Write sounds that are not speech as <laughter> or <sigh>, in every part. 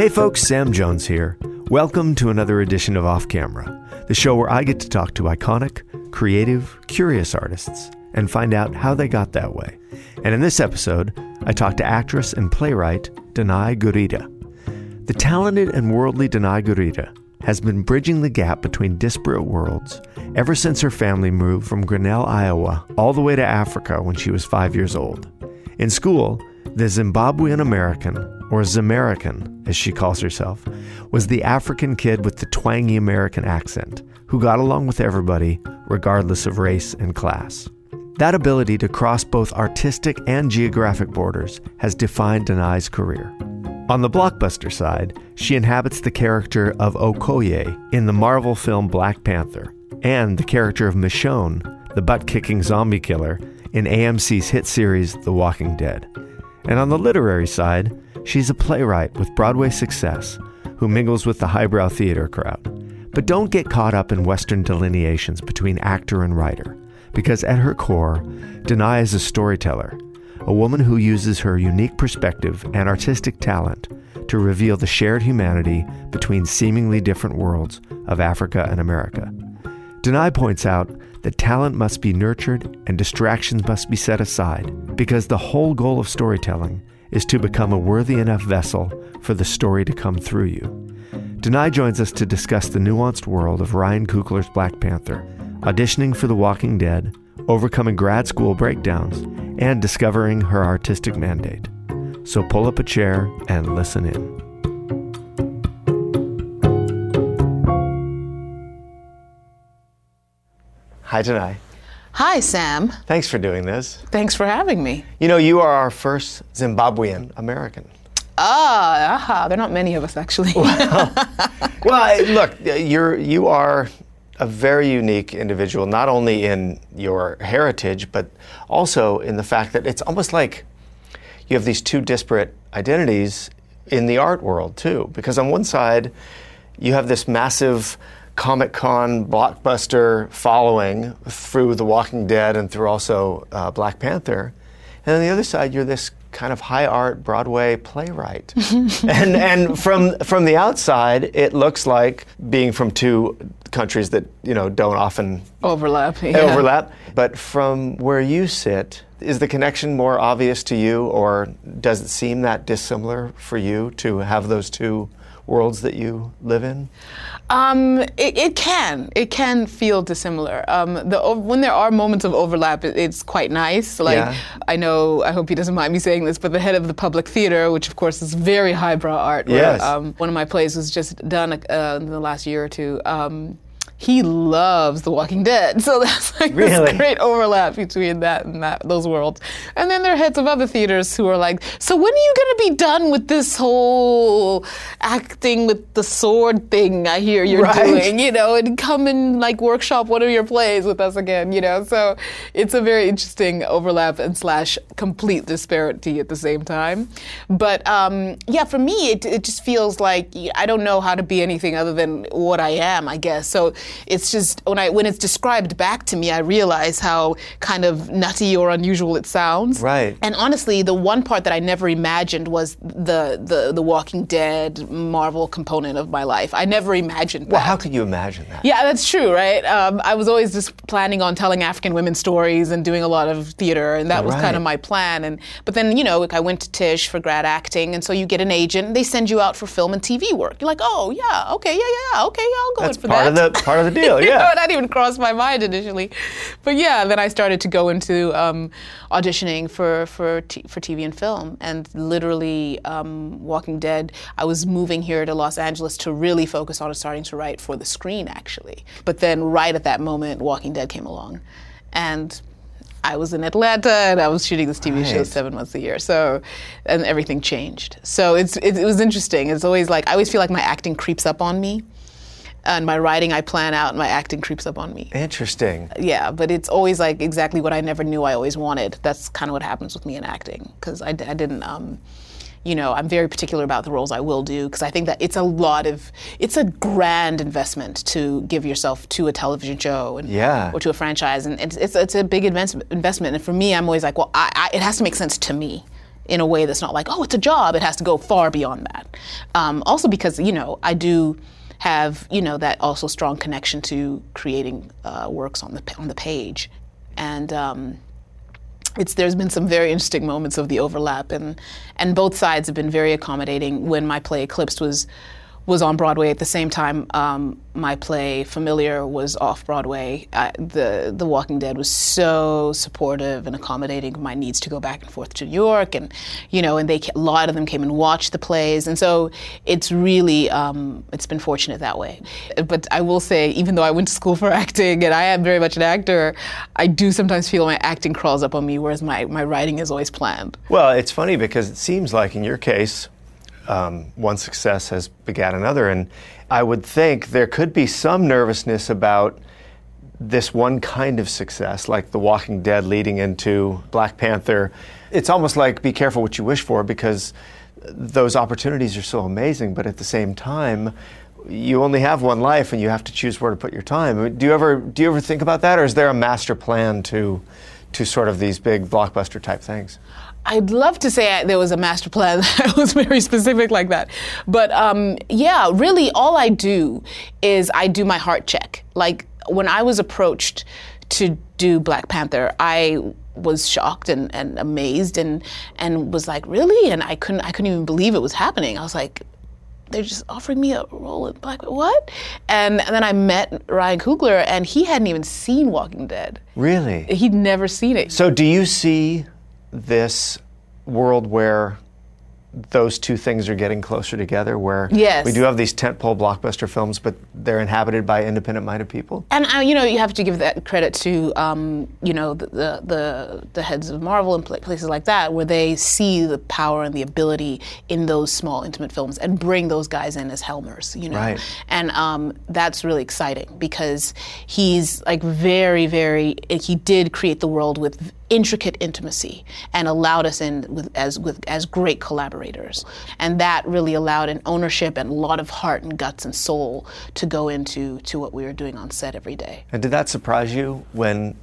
Hey folks, Sam Jones here. Welcome to another edition of Off Camera, the show where I get to talk to iconic, creative, curious artists and find out how they got that way. And in this episode, I talk to actress and playwright Danai Gurira. The talented and worldly Danai Gurira has been bridging the gap between disparate worlds ever since her family moved from Grinnell, Iowa, all the way to Africa when she was five years old. In school, the Zimbabwean American, or Zamerican as she calls herself, was the African kid with the twangy American accent who got along with everybody regardless of race and class. That ability to cross both artistic and geographic borders has defined Danai's career. On the blockbuster side, she inhabits the character of Okoye in the Marvel film Black Panther, and the character of Michonne, the butt kicking zombie killer, in AMC's hit series The Walking Dead. And on the literary side, she's a playwright with Broadway success who mingles with the highbrow theater crowd. But don't get caught up in Western delineations between actor and writer, because at her core, Danai is a storyteller, a woman who uses her unique perspective and artistic talent to reveal the shared humanity between seemingly different worlds of Africa and America. Danai points out that talent must be nurtured and distractions must be set aside because the whole goal of storytelling is to become a worthy enough vessel for the story to come through you. Danai joins us to discuss the nuanced world of Ryan Coogler's Black Panther, auditioning for The Walking Dead, overcoming grad school breakdowns, and discovering her artistic mandate. So pull up a chair and listen in. Hi, Danai. Hi, Sam. Thanks for doing this. Thanks for having me. You know, you are our first Zimbabwean American. Ah, aha. There are not many of us, actually. Well, <laughs> look, you're you are a very unique individual, not only in your heritage, but also in the fact that it's almost like you have these two disparate identities in the art world too. Because on one side, you have this massive Comic Con blockbuster following through The Walking Dead and through also uh, Black Panther, and on the other side, you're this kind of high art Broadway playwright. <laughs> and and from from the outside, it looks like being from two countries that you know don't often Overlap. Yeah. overlap. But from where you sit, is the connection more obvious to you, or does it seem that dissimilar for you to have those two worlds that you live in? Um, it, it can. It can feel dissimilar. Um, the when there are moments of overlap, it, it's quite nice. Like Yeah. I know, I hope he doesn't mind me saying this, but the head of the public theater, which of course is very highbrow art. where, um, one of my plays was just done uh, in the last year or two. He loves The Walking Dead, so that's <laughs> like Really? this great overlap between that and that those worlds. And then there are heads of other theaters who are like, "So when are you going to be done with this whole acting with the sword thing? I hear you're Right. doing, you know, and come and like workshop one of your plays with us again, you know." So it's a very interesting overlap and slash complete disparity at the same time. But um, yeah, for me, it it just feels like I don't know how to be anything other than what I am, I guess. So it's just when I when it's described back to me, I realize how kind of nutty or unusual it sounds. Right. And honestly, the one part that I never imagined was the the the Walking Dead Marvel component of my life. I never imagined that. Well, how could you imagine that? Yeah, that's true, right? Um, I was always just planning on telling African women stories and doing a lot of theater, and that was kind of my plan. And but then you know, I went to Tisch for grad acting, and so you get an agent. They send you out for film and TV work. You're like, oh yeah, okay, yeah, yeah, yeah, okay, yeah, I'll go That's in for part that. of the part of the deal. <laughs> Yeah. that even crossed my mind initially, but yeah, then I started to go into um, auditioning for for t- for TV and film, and literally um, Walking Dead. I was moving here to Los Angeles to really focus on starting to write for the screen, actually. But then, right at that moment, Walking Dead came along, and. I was in Atlanta and I was shooting this TV show seven months a year. So, and everything changed. So it's it, it was interesting. It's always like I always feel like my acting creeps up on me, and my writing I plan out, and my acting creeps up on me. Interesting. Yeah, but it's always like exactly what I never knew I always wanted. That's kind of what happens with me in acting because I didn't. Um, you know, I'm very particular about the roles I will do because I think that it's a lot of, it's a grand investment to give yourself to a television show and Yeah. or to a franchise, and it's it's, it's a big invest, investment. And for me, I'm always like, well, I, I, it has to make sense to me. in a way that's not like, oh, it's a job. It has to go far beyond that. Um, also because you know I do have you know that also strong connection to creating uh, works on the on the page, and. Um, it's there's been some very interesting moments of the overlap and and both sides have been very accommodating when my play Eclipsed was was on Broadway at the same time. Um, my play Familiar was off Broadway. I, the The Walking Dead was so supportive and accommodating my needs to go back and forth to New York, and you know, and they a lot of them came and watched the plays, and so it's really um, it's been fortunate that way. But I will say, even though I went to school for acting and I am very much an actor, I do sometimes feel my acting crawls up on me, whereas my my writing is always planned. Well, it's funny because it seems like in your case um, one success has begat another. And I would think there could be some nervousness about this one kind of success, like The Walking Dead leading into Black Panther. It's almost like be careful what you wish for because those opportunities are so amazing, but at the same time, you only have one life and you have to choose where to put your time. Do you ever do you ever think about that or is there a master plan to to sort of these big blockbuster type things? I'd love to say I, there was a master plan <laughs> that was very specific like that. But um, yeah, really, all I do is I do my heart check. Like when I was approached to do Black Panther, I was shocked and, and amazed and and was like, really? And I couldn't I couldn't even believe it was happening. I was like, they're just offering me a role in Black what? And, and then I met Ryan Coogler, and he hadn't even seen Walking Dead. Really? He'd never seen it. So do you see this world where those two things are getting closer together where yes. we do have these tentpole blockbuster films but they're inhabited by independent minded people and uh, you know you have to give that credit to um, you know the, the, the the heads of Marvel and places like that where they see the power and the ability in those small intimate films and bring those guys in as helmers you know right. and um, that's really exciting because he's like very very he did create the world with intricate intimacy and allowed us in with, as with as great collaborators. And that really allowed an ownership and a lot of heart and guts and soul to go into to what we were doing on set every day. And did that surprise you when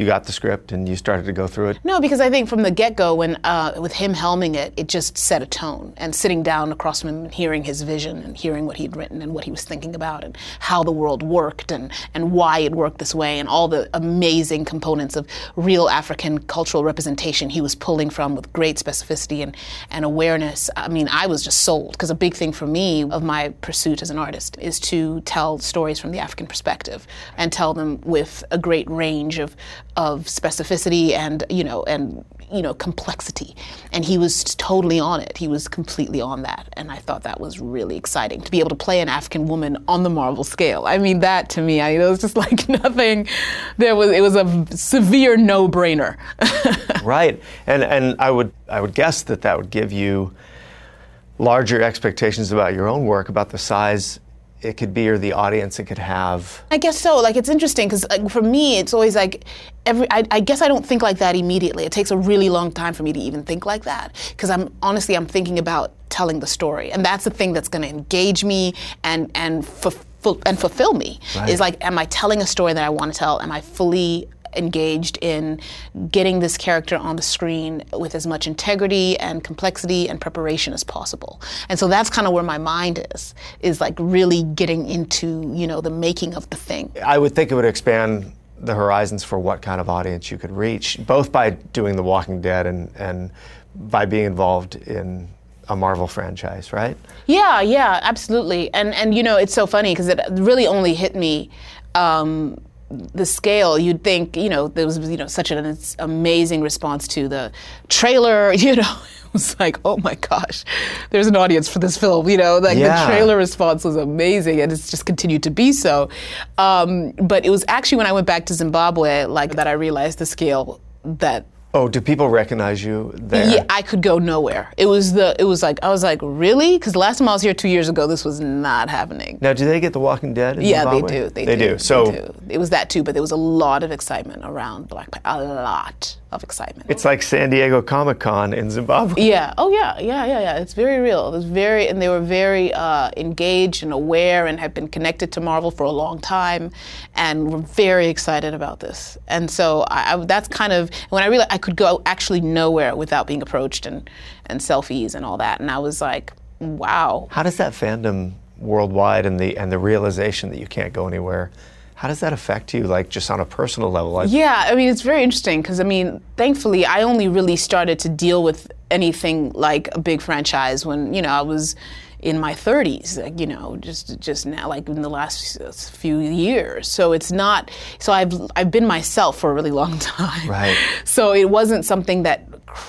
you got the script and you started to go through it? No, because I think from the get go, when uh, with him helming it, it just set a tone. And sitting down across from him and hearing his vision and hearing what he'd written and what he was thinking about and how the world worked and, and why it worked this way and all the amazing components of real African cultural representation he was pulling from with great specificity and, and awareness. I mean, I was just sold because a big thing for me of my pursuit as an artist is to tell stories from the African perspective and tell them with a great range of of specificity and you know and you know complexity. And he was totally on it. He was completely on that. And i thought that was really exciting to be able to play an african woman on the marvel scale. I mean that to me I, it was just <laughs> like nothing. There was it was a severe no-brainer. <laughs> Right. And and i would i would guess that that would give you larger expectations about your own work about the size it could be or the audience it could have. I guess so. Like it's interesting because like, for me it's always like every I, I, guess i don't think like that immediately. It takes a really long time for me to even think like that because i'm honestly i'm thinking about telling the story. And that's the thing that's going to engage me and and fulfill, and fulfill me right. is like am i telling a story that i want to tell? Am i fully engaged in getting this character on the screen with as much integrity and complexity and preparation as possible. And so that's kind of where my mind is, is like really getting into, you know, the making of the thing. I would think it would expand the horizons for what kind of audience you could reach, both by doing The Walking Dead and, and by being involved in a Marvel franchise, right? Yeah, yeah, absolutely. And and you know, it's so funny because it really only hit me um, the scale, you'd think, you know, there was, you know, such an amazing response to the trailer, <laughs> you know. It was like, oh my gosh, there's an audience for this film, you know. Like yeah. the trailer response was amazing, and it's just continued to be so. Um, but it was actually when I went back to Zimbabwe, like that, I realized the scale that Oh, do people recognize you there? Yeah, I could go nowhere. It was the. It was like I was like, really? Because the last time I was here two years ago, this was not happening. Now, do they get The Walking Dead? yeah, Zimbabwe? they do. They, they do. do. So they do. it was that too, but there was a lot of excitement around Black Panther. A lot. Of excitement. It's like San Diego Comic Con in Zimbabwe. <laughs> Yeah. Oh, yeah. Yeah. Yeah. Yeah. It's very real. It was very, and they were very uh, engaged and aware, and have been connected to Marvel for a long time, and were very excited about this. And so I, I, that's kind of when I realized I could go actually nowhere without being approached and and selfies and all that, and I was like, wow. How does that fandom worldwide and the and the realization that you can't go anywhere? How does that affect you, like just on a personal level? Like, Yeah, I mean, it's very interesting because I mean, thankfully, I only really started to deal with anything like a big franchise when you know I was in my 30s, like, you know, just just now, like in the last few years. So it's not. So I've I've been myself for a really long <laughs> time. Right. So it wasn't something that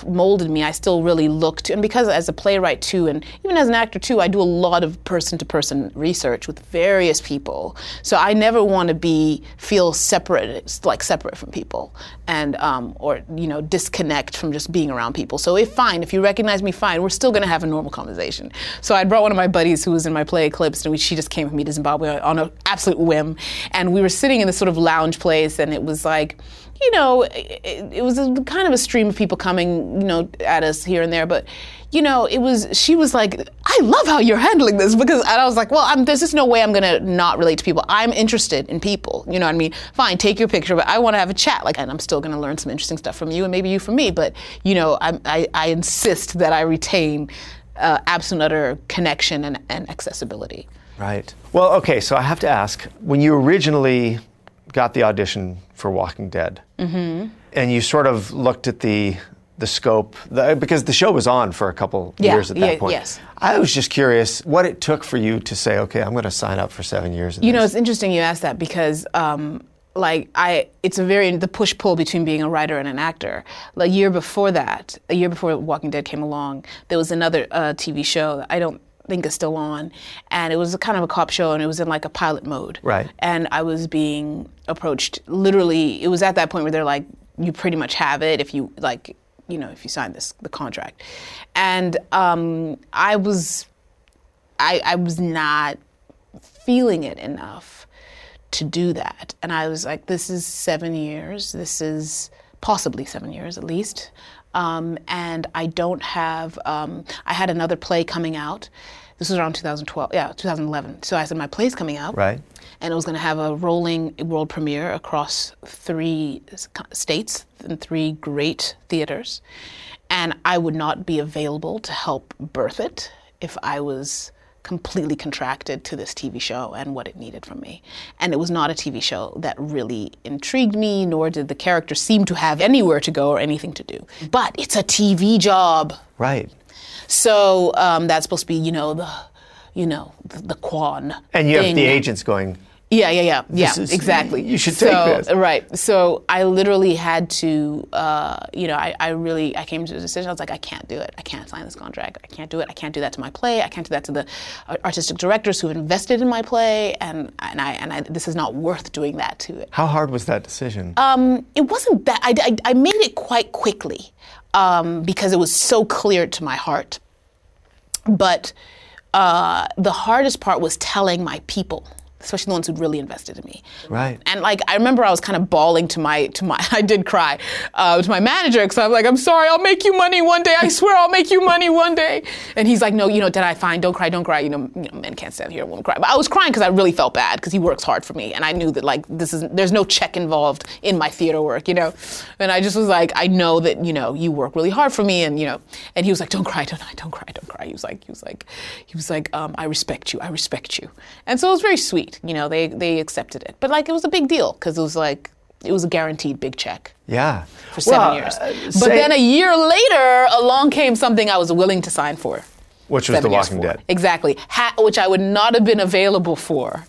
molded me. I still really look to and because as a playwright too, and even as an actor too, I do a lot of person-to-person research with various people. So I never want to be feel separate, like separate from people, and um, or you know disconnect from just being around people. So if fine, if you recognize me, fine, we're still going to have a normal conversation. So I brought one of my buddies who was in my play Eclipsed, and we, she just came with me to Zimbabwe on an absolute whim, and we were sitting in this sort of lounge place, and it was like you know, it, it, was a, kind of a stream of people coming, you know, at us here and there. But, you know, it was, she was like, I love how you're handling this because, I was like, well, I'm, there's just no way I'm going to not relate to people. I'm interested in people. You know what I mean? Fine, take your picture, but I want to have a chat. Like, and I'm still going to learn some interesting stuff from you and maybe you from me. But, you know, I, I, I insist that I retain uh, absolute utter connection and, and accessibility. Right. Well, okay, so I have to ask when you originally got the audition for Walking Dead, mm-hmm. and you sort of looked at the the scope the, because the show was on for a couple yeah, years at that yeah, point. Yes. I was just curious what it took for you to say, okay, I'm going to sign up for seven years. You this. know, it's interesting you asked that because. Um, like I, it's a very the push pull between being a writer and an actor. A year before that, a year before Walking Dead came along, there was another uh, TV show. I don't think is still on, and it was a kind of a cop show, and it was in like a pilot mode. Right. And I was being approached. Literally, it was at that point where they're like, "You pretty much have it if you like, you know, if you sign this the contract," and um, I was, I, I was not feeling it enough to do that, and I was like, "This is seven years. This is." Possibly seven years at least. Um, and I don't have, um, I had another play coming out. This was around 2012, yeah, 2011. So I said, my play's coming out. Right. And it was going to have a rolling world premiere across three states and three great theaters. And I would not be available to help birth it if I was completely contracted to this TV show and what it needed from me. And it was not a TV show that really intrigued me, nor did the character seem to have anywhere to go or anything to do. But it's a TV job. Right. So um, that's supposed to be, you know, the, you know, the, the quan. And you thing. have the agents going. Yeah, yeah, yeah, yeah. is- exactly. you should so, take this. Right. So I literally had to, uh, you know, I, I really, I came to the decision. I was like, I can't do it. I can't sign this contract. I can't do it. I can't do that to my play. I can't do that to the artistic directors who invested in my play, and and I and I, this is not worth doing that to it. How hard was that decision? Um, it wasn't that. I, I, I made it quite quickly um, because it was so clear to my heart. But uh, the hardest part was telling my people, especially the ones who'd really invested in me. Right. And like I remember I was kind of bawling to my to my <laughs> I did cry uh, to my manager because I'm like I'm sorry I'll make you money one day. I swear I'll make you money one day. And he's like no you know did I fine. Don't cry don't cry. You know, you know men can't stand here won't cry. But I was crying because I really felt bad because he works hard for me. And I knew that like this is there's no check involved in my theater work you know? And I just was like I know that you know you work really hard for me and you know and he was like don't cry don't don't cry don't cry. He was like he was like he was like um, I respect you I respect you. And so it was very sweet you know they they accepted it but like it was a big deal because it was like it was a guaranteed big check yeah. for seven Well, years. uh, but say- then a year later, along came something I was willing to sign for. Which was The Walking for. Dead. Exactly. Ha- which I would not have been available for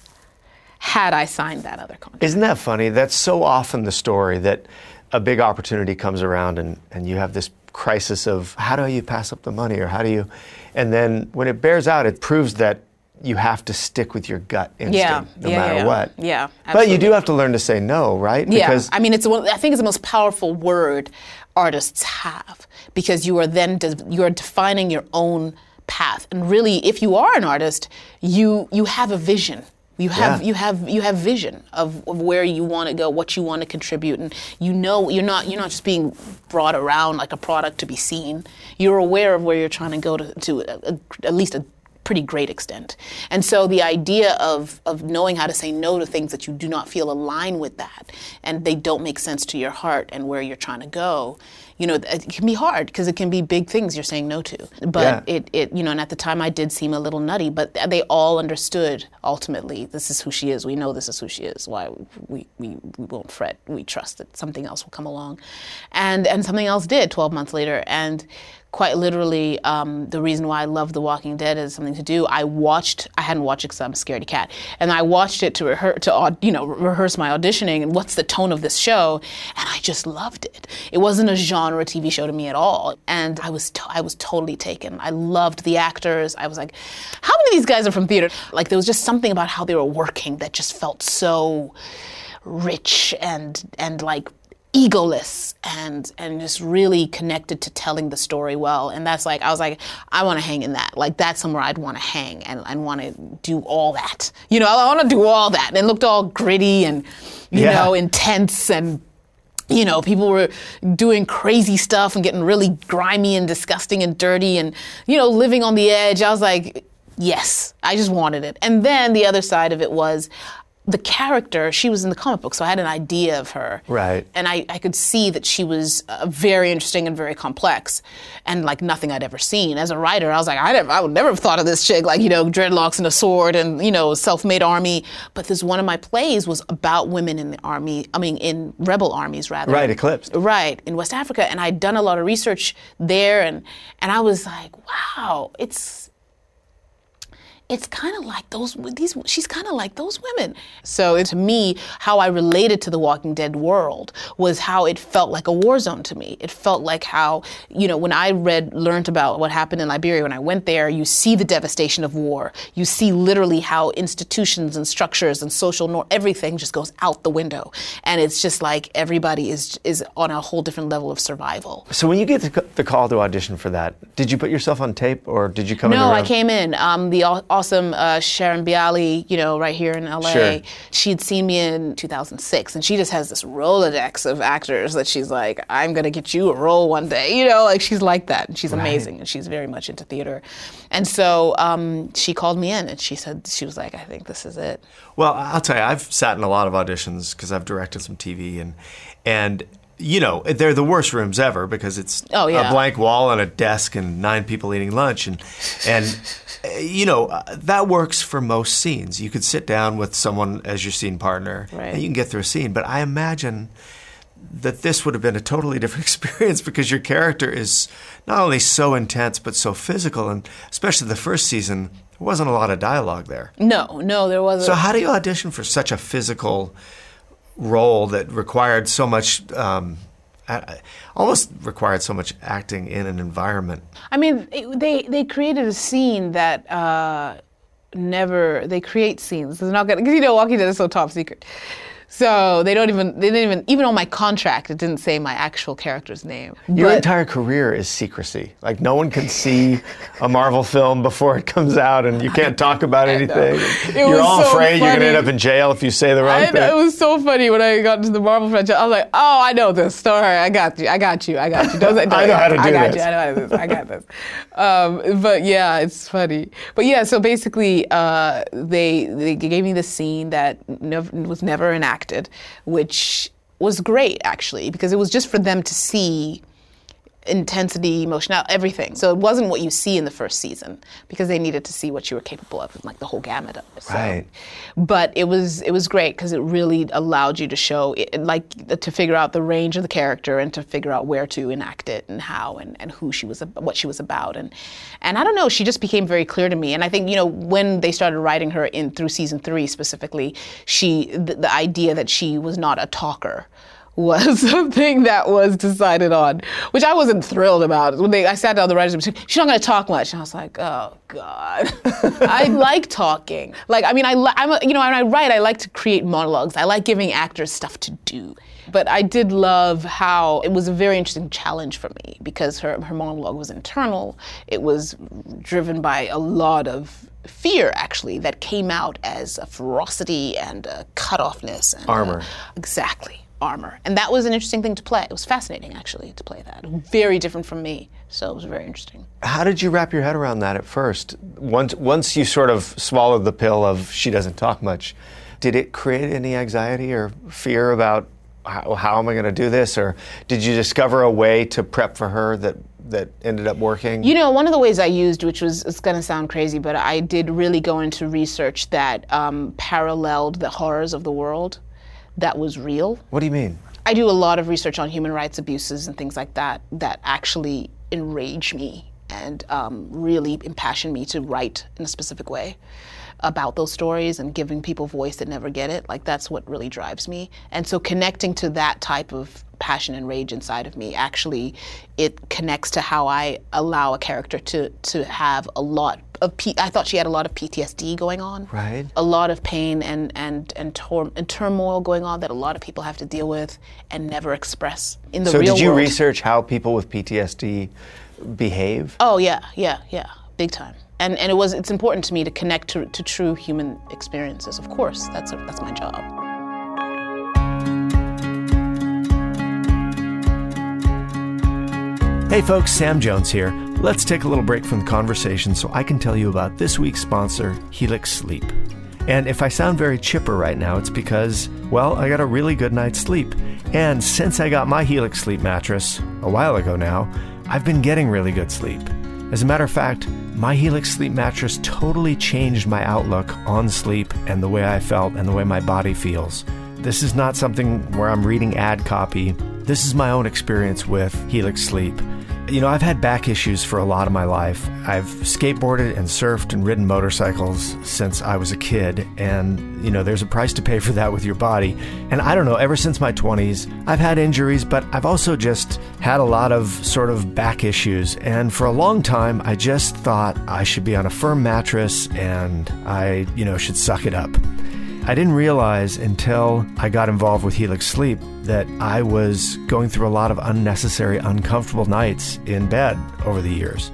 had I signed that other contract. Isn't that funny? That's so often the story that a big opportunity comes around and, and you have this crisis of how do you pass up the money or how do you. And then when it bears out, it proves that you have to stick with your gut instinct Yeah, no yeah, matter yeah. what. Yeah, But you do have to learn to say no, right? Yeah, Because I mean, it's one, I think it's the most powerful word artists have because you are then de- you are defining your own path. And really, if you are an artist, you you have a vision. You have Yeah. you have you have vision of, of where you want to go, what you want to contribute, and you know you're not you're not just being brought around like a product to be seen. You're aware of where you're trying to go to, to a, a, at least a pretty great extent. And so the idea of of knowing how to say no to things that you do not feel align with that, and they don't make sense to your heart and where you're trying to go. You know, it can be hard because it can be big things you're saying no to. But Yeah. it, it, you know, and at the time I did seem a little nutty, but they all understood ultimately this is who she is. We know this is who she is. Why we, we, we won't fret. We trust that something else will come along. And, and something else did 12 months later. And quite literally, um, the reason why I love The Walking Dead is something to do. I watched, I hadn't watched it because I'm a scaredy cat, and I watched it to rehearse, to you know, rehearse my auditioning and what's the tone of this show, and I just loved it. It wasn't a genre TV show to me at all, and I was, to- I was totally taken. I loved the actors. I was like, how many of these guys are from theater? Like there was just something about how they were working that just felt so rich and and like egoless and and just really connected to telling the story well and that's like i was like i want to hang in that like that's somewhere i'd want to hang and i want to do all that you know i want to do all that and it looked all gritty and you Yeah. know intense and you know, people were doing crazy stuff and getting really grimy and disgusting and dirty and, you know, living on the edge. I was like, yes, I just wanted it. And then the other side of it was the character, she was in the comic book, so I had an idea of her. Right. And I, I could see that she was uh, very interesting and very complex and like nothing I'd ever seen. As a writer, I was like, I, never, I would never have thought of this chick, like, you know, dreadlocks and a sword and, you know, self made army. But this one of my plays was about women in the army, I mean, in rebel armies rather. Right, Eclipsed. Right, in West Africa. And I'd done a lot of research there and, and I was like, wow, it's it's kind of like those these she's kind of like those women. So to me how i related to the walking dead world was how it felt like a war zone to me. It felt like how you know when i read learned about what happened in liberia when i went there you see the devastation of war. You see literally how institutions and structures and social norm everything just goes out the window. And it's just like everybody is is on a whole different level of survival. So when you get the, the call to audition for that, did you put yourself on tape or did you come in No, I came in. Um, the aw- awesome uh, Sharon Bialy, you know, right here in LA. Sure. She'd seen me in 2006, and she just has this Rolodex of actors that she's like, I'm gonna get you a role one day, you know, like she's like that, and she's amazing, and she's very much into theater. And so um, she called me in, and she said she was like, I think this is it. Well, I'll tell you, I've sat in a lot of auditions because I've directed some TV, and and you know they're the worst rooms ever because it's Oh, yeah. a blank wall and a desk and nine people eating lunch, and and uh, you know uh, that works for most scenes. You could sit down with someone as your scene partner, Right. and you can get through a scene. But I imagine that this would have been a totally <laughs> different experience because your character is not only so intense but so physical, and especially the first season, there wasn't a lot of dialogue there. No, no, there wasn't. So how do you audition for such a physical role that required so much, um, almost required so much acting in an environment? I mean, they they created a scene that uh, never they create scenes. They're not gonna because you know Walking Dead is so top secret. So they don't even they didn't even even on my contract it didn't say my actual character's name. Your But- entire career is secrecy. Like no one can see a Marvel film before it comes out, and you can't talk about <laughs> anything. It You're was all so afraid you're going to end up in jail if you say the wrong I thing. it was so funny when I got into the Marvel franchise. I was like, "Oh, I know this story. I got you. I got you. I got you. Don't, <laughs> don't, I know how to do I got this." you. I know how to do this. I got this." Um, but yeah, it's funny. But yeah, so basically, uh, they they gave me the scene that never, was never enacted, which was great actually because it was just for them to see intensity, emotional, everything. So it wasn't what you see in the first season because they needed to see what you were capable of, like the whole gamut of it. So- Right. But it was it was great because it really allowed you to show, it, like, to figure out the range of the character and to figure out where to enact it and how and, and who she was, what she was about, and and I don't know, she just became very clear to me. And I think you know when they started writing her in through season three specifically, she the, the idea that she was not a talker was <laughs> something that was decided on, which I wasn't thrilled about. When they, I sat down with the writers, she's not going to talk much, and I was like, oh god, <laughs> I like talking. Like, I mean, I, li- I'm, a, you know, when I write, I like to create monologues. I like giving actors stuff to do. But I did love how it was a very interesting challenge for me because her, her monologue was internal. It was driven by a lot of fear, actually, that came out as a ferocity and a cutoffness. And Armor. exactly. Armor. And that was an interesting thing to play. It was fascinating, actually, to play that. Very different from me. So it was very interesting. How did you wrap your head around that at first? Once, once you sort of swallowed the pill of she doesn't talk much, did it create any anxiety or fear about how, how am I going to do this? Or did you discover a way to prep for her that, that ended up working? You know, one of the ways I used, which was, it's going to sound crazy, but I did really go into research that um, paralleled the horrors of the world that was real. what do you mean? I do a lot of research on human rights abuses and things like that that actually enrage me and um, really impassion me to write in a specific way about those stories and giving people voice that never get it. Like that's what really drives me. And so connecting to that type of passion and rage inside of me actually it connects to how I allow a character to to have a lot of P- I thought she had a lot of PTSD going on Right. a lot of pain and and and, tor- and turmoil going on that a lot of people have to deal with and never express in the real world. So did you world. research how people with PTSD behave? oh yeah, yeah, yeah, big time. And and it was it's important to me to connect to, to true human experiences. Of course, that's a, that's my job. Hey folks, Sam Jones here. Let's take a little break from the conversation so I can tell you about this week's sponsor, Helix Sleep. And if I sound very chipper right now, it's because, well, I got a really good night's sleep. And since I got my Helix Sleep mattress a while ago now, I've been getting really good sleep. As a matter of fact, my Helix Sleep mattress totally changed my outlook on sleep and the way I felt and the way my body feels. This is not something where I'm reading ad copy. This is my own experience with Helix Sleep. You know, I've had back issues for a lot of my life. I've skateboarded and surfed and ridden motorcycles since I was a kid, and, you know, there's a price to pay for that with your body. And I don't know, ever since my 20s, I've had injuries, but I've also just had a lot of sort of back issues. And for a long time, I just thought I should be on a firm mattress and I, you know, should suck it up. I didn't realize until I got involved with Helix Sleep that I was going through a lot of unnecessary, uncomfortable nights in bed over the years.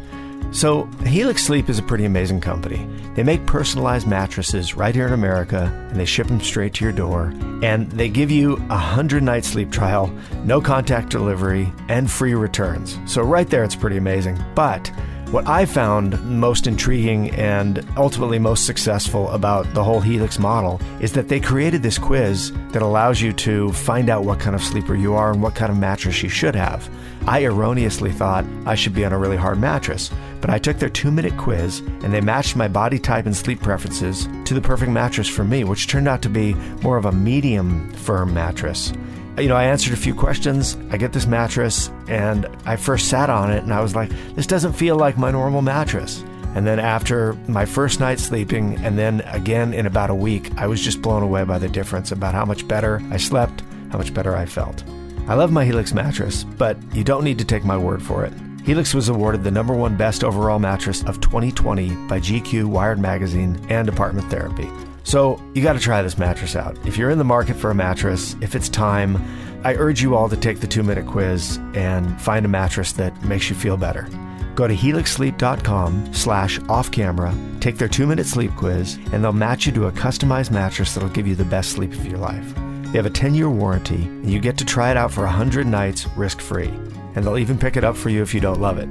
So, Helix Sleep is a pretty amazing company. They make personalized mattresses right here in America and they ship them straight to your door. And they give you a 100 night sleep trial, no contact delivery, and free returns. So, right there, it's pretty amazing. But what I found most intriguing and ultimately most successful about the whole Helix model is that they created this quiz that allows you to find out what kind of sleeper you are and what kind of mattress you should have. I erroneously thought I should be on a really hard mattress, but I took their two minute quiz and they matched my body type and sleep preferences to the perfect mattress for me, which turned out to be more of a medium firm mattress you know, I answered a few questions. I get this mattress, and I first sat on it, and I was like, this doesn't feel like my normal mattress. And then after my first night sleeping, and then again in about a week, I was just blown away by the difference about how much better I slept, how much better I felt. I love my Helix mattress, but you don't need to take my word for it. Helix was awarded the number one best overall mattress of 2020 by GQ, Wired Magazine, and Apartment Therapy. So you got to try this mattress out. If you're in the market for a mattress, if it's time, I urge you all to take the two minute quiz and find a mattress that makes you feel better. Go to helixsleep.com slash off camera, take their two minute sleep quiz, and they'll match you to a customized mattress that'll give you the best sleep of your life. They have a 10 year warranty, and you get to try it out for 100 nights risk free. And they'll even pick it up for you if you don't love it.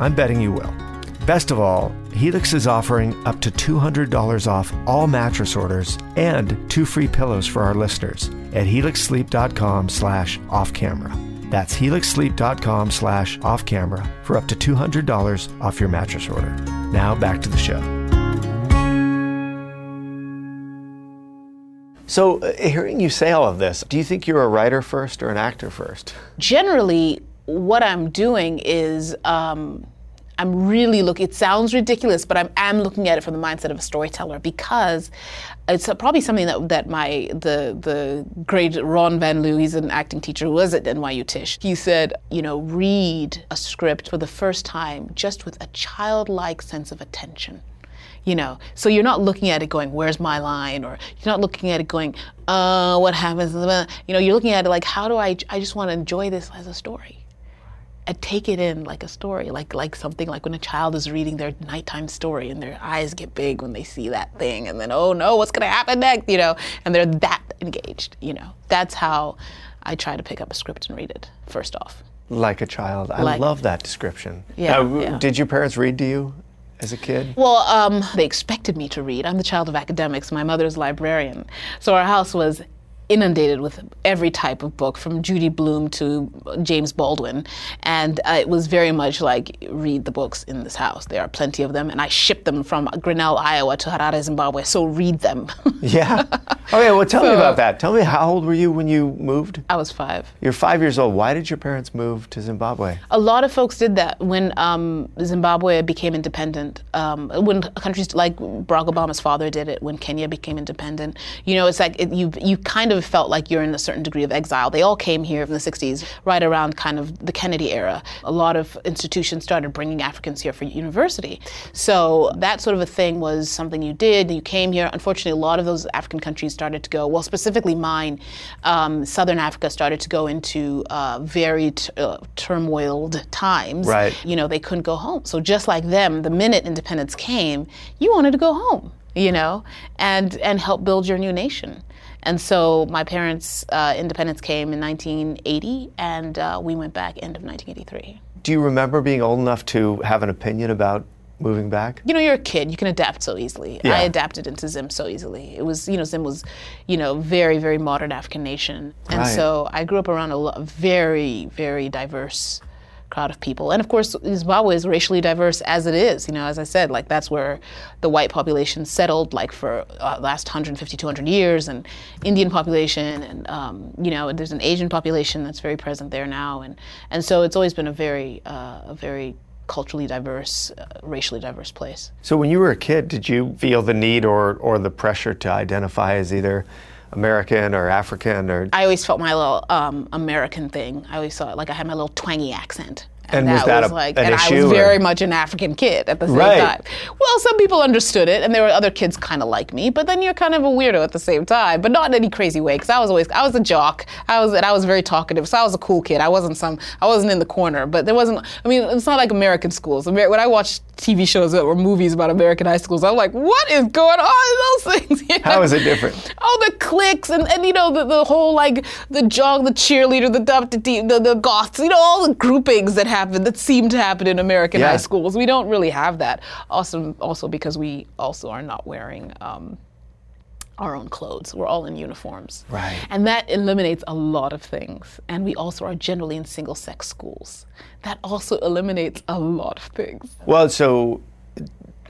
I'm betting you will. Best of all, Helix is offering up to $200 off all mattress orders and two free pillows for our listeners at helixsleep.com slash off camera. That's helixsleep.com slash off camera for up to $200 off your mattress order. Now back to the show. So, uh, hearing you say all of this, do you think you're a writer first or an actor first? Generally, what I'm doing is um, I'm really looking. It sounds ridiculous, but I'm am looking at it from the mindset of a storyteller because it's probably something that that my the the great Ron Van Lieu, he's an acting teacher who was at NYU Tisch. He said, you know, read a script for the first time just with a childlike sense of attention. you know so you're not looking at it going where's my line or you're not looking at it going uh what happens you know you're looking at it like how do i i just want to enjoy this as a story and take it in like a story like like something like when a child is reading their nighttime story and their eyes get big when they see that thing and then oh no what's going to happen next you know and they're that engaged you know that's how i try to pick up a script and read it first off like a child i Like- love that description Yeah, Now, yeah. did your parents read to you as a kid Well, um, they expected me to read. I'm the child of academics. My mother's a librarian. So our house was inundated with every type of book, from Judy Blume to James Baldwin. And uh, it was very much like, read the books in this house. There are plenty of them. And I shipped them from Grinnell, Iowa to Harare, Zimbabwe. So read them. <laughs> yeah okay well tell me about that tell me how old were you when you moved I was five. you're five years old why did your parents move to zimbabwe A lot of folks did that when um, Zimbabwe became independent. Um, when countries like Barack Obama's father did it, when Kenya became independent. You know, it's like it, you you kind of felt like you're in a certain degree of exile. They all came here in the '60s, right around kind of the Kennedy era. A lot of institutions started bringing Africans here for university. So that sort of a thing was something you did. You came here. Unfortunately, a lot of those African countries started to go. Well, specifically mine, um, Southern Africa started to go into uh, very t- uh, turmoiled times. Right. You know, they couldn't go home. So just like them, the minute independence came, you wanted to go home. You know, and and help build your new nation. And so my parents' uh, independence came in 1980, and uh, we went back end of 1983. do you remember being old enough to have an opinion about moving back you know, you're a kid. You can adapt so easily. Yeah. I adapted into Zim so easily. It was, you know, Zim was, you know, very, very modern African nation, and Right. so I grew up around a lo- very, very diverse crowd of people. And of course, Zimbabwe is racially diverse as it is. You know, as I said, like that's where the white population settled, like for uh, last 150, 200 years, and Indian population, and um, you know, there's an Asian population that's very present there now, and and so it's always been a very, uh, a very culturally diverse, uh, racially diverse place. So when you were a kid, did you feel the need or, or the pressure to identify as either American or African or I always felt my little um, American thing. I always felt like I had my little twangy accent. And was that a- like, an and I issue, was very or- much an African kid at the same Right. time. Well, some people understood it, and there were other kids kind of like me. But then you're kind of a weirdo at the same time, but not in any crazy way. Because I was always, I was a jock. I was, and I was very talkative. So I was a cool kid. I wasn't some, I wasn't in the corner. But there wasn't. I mean, it's not like American schools. When I watched TV shows or movies about American high schools, I'm like, what is going on in those things? <laughs> You know? is it different? Oh, the cliques and, and you know the, the whole like the jog, the cheerleader, the the, the the goths, you know all the groupings that happen that seem to happen in American Yeah. high schools. We don't really have that. Also, also because we also are not wearing. Um, our own clothes. We're all in uniforms. Right. And that eliminates a lot of things. And we also are generally in single sex schools. That also eliminates a lot of things. Well, so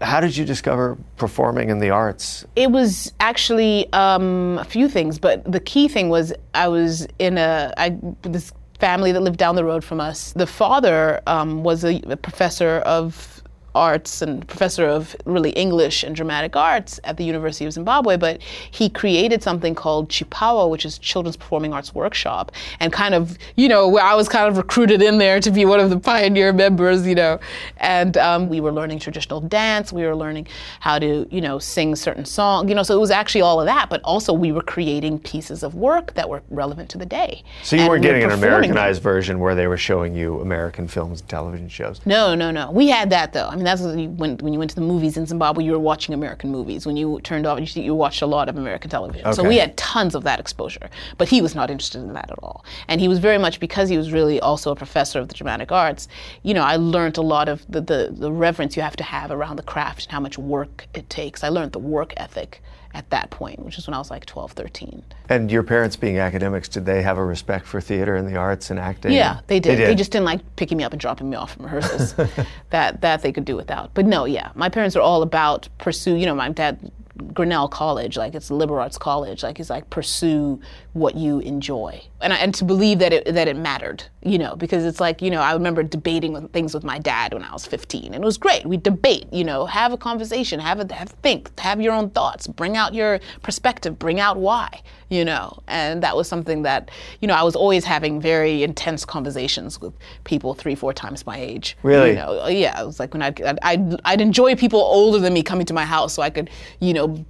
how did you discover performing in the arts? It was actually um, a few things, but the key thing was I was in a I, this family that lived down the road from us. The father um, was a, a professor of arts and professor of really English and dramatic arts at the University of Zimbabwe, but he created something called Chipawo, which is Children's Performing Arts Workshop, and kind of, you know, where I was kind of recruited in there to be one of the pioneer members, you know, and um, we were learning traditional dance, we were learning how to, you know, sing certain songs, you know, so it was actually all of that, but also we were creating pieces of work that were relevant to the day. So you And weren't we were getting an performing them. Americanized version where they were showing you American films and television shows. No, no, no. We had that though. I mean, that's what you, when when you went to the movies in Zimbabwe, you were watching American movies. When you turned off, you, you watched a lot of American television. So we had tons of that exposure. But he was not interested in that at all. And he was very much because he was really also a professor of the dramatic arts. You know, I learned a lot of the the, the reverence you have to have around the craft and how much work it takes. I learned the work ethic at that point, which is when I was like 12, 13. And your parents being academics, did they have a respect for theater and the arts and acting? Yeah, they did. They They, just didn't like picking me up and dropping me off from rehearsals. <laughs> that that they could do without. But no, yeah, my parents are all about pursue. You know, my dad Grinnell College, like it's a liberal arts college, like it's like pursue what you enjoy, and I, and to believe that it that it mattered, you know, because it's like you know I remember debating with things with my dad when I was 15, and it was great. We debate, you know, have a conversation, have a have think, have your own thoughts, bring out your perspective, bring out why, you know, and that was something that you know I was always having very intense conversations with people three four times my age. Really? You know, yeah, it was like when I'd, I'd I'd enjoy people older than me coming to my house so I could you know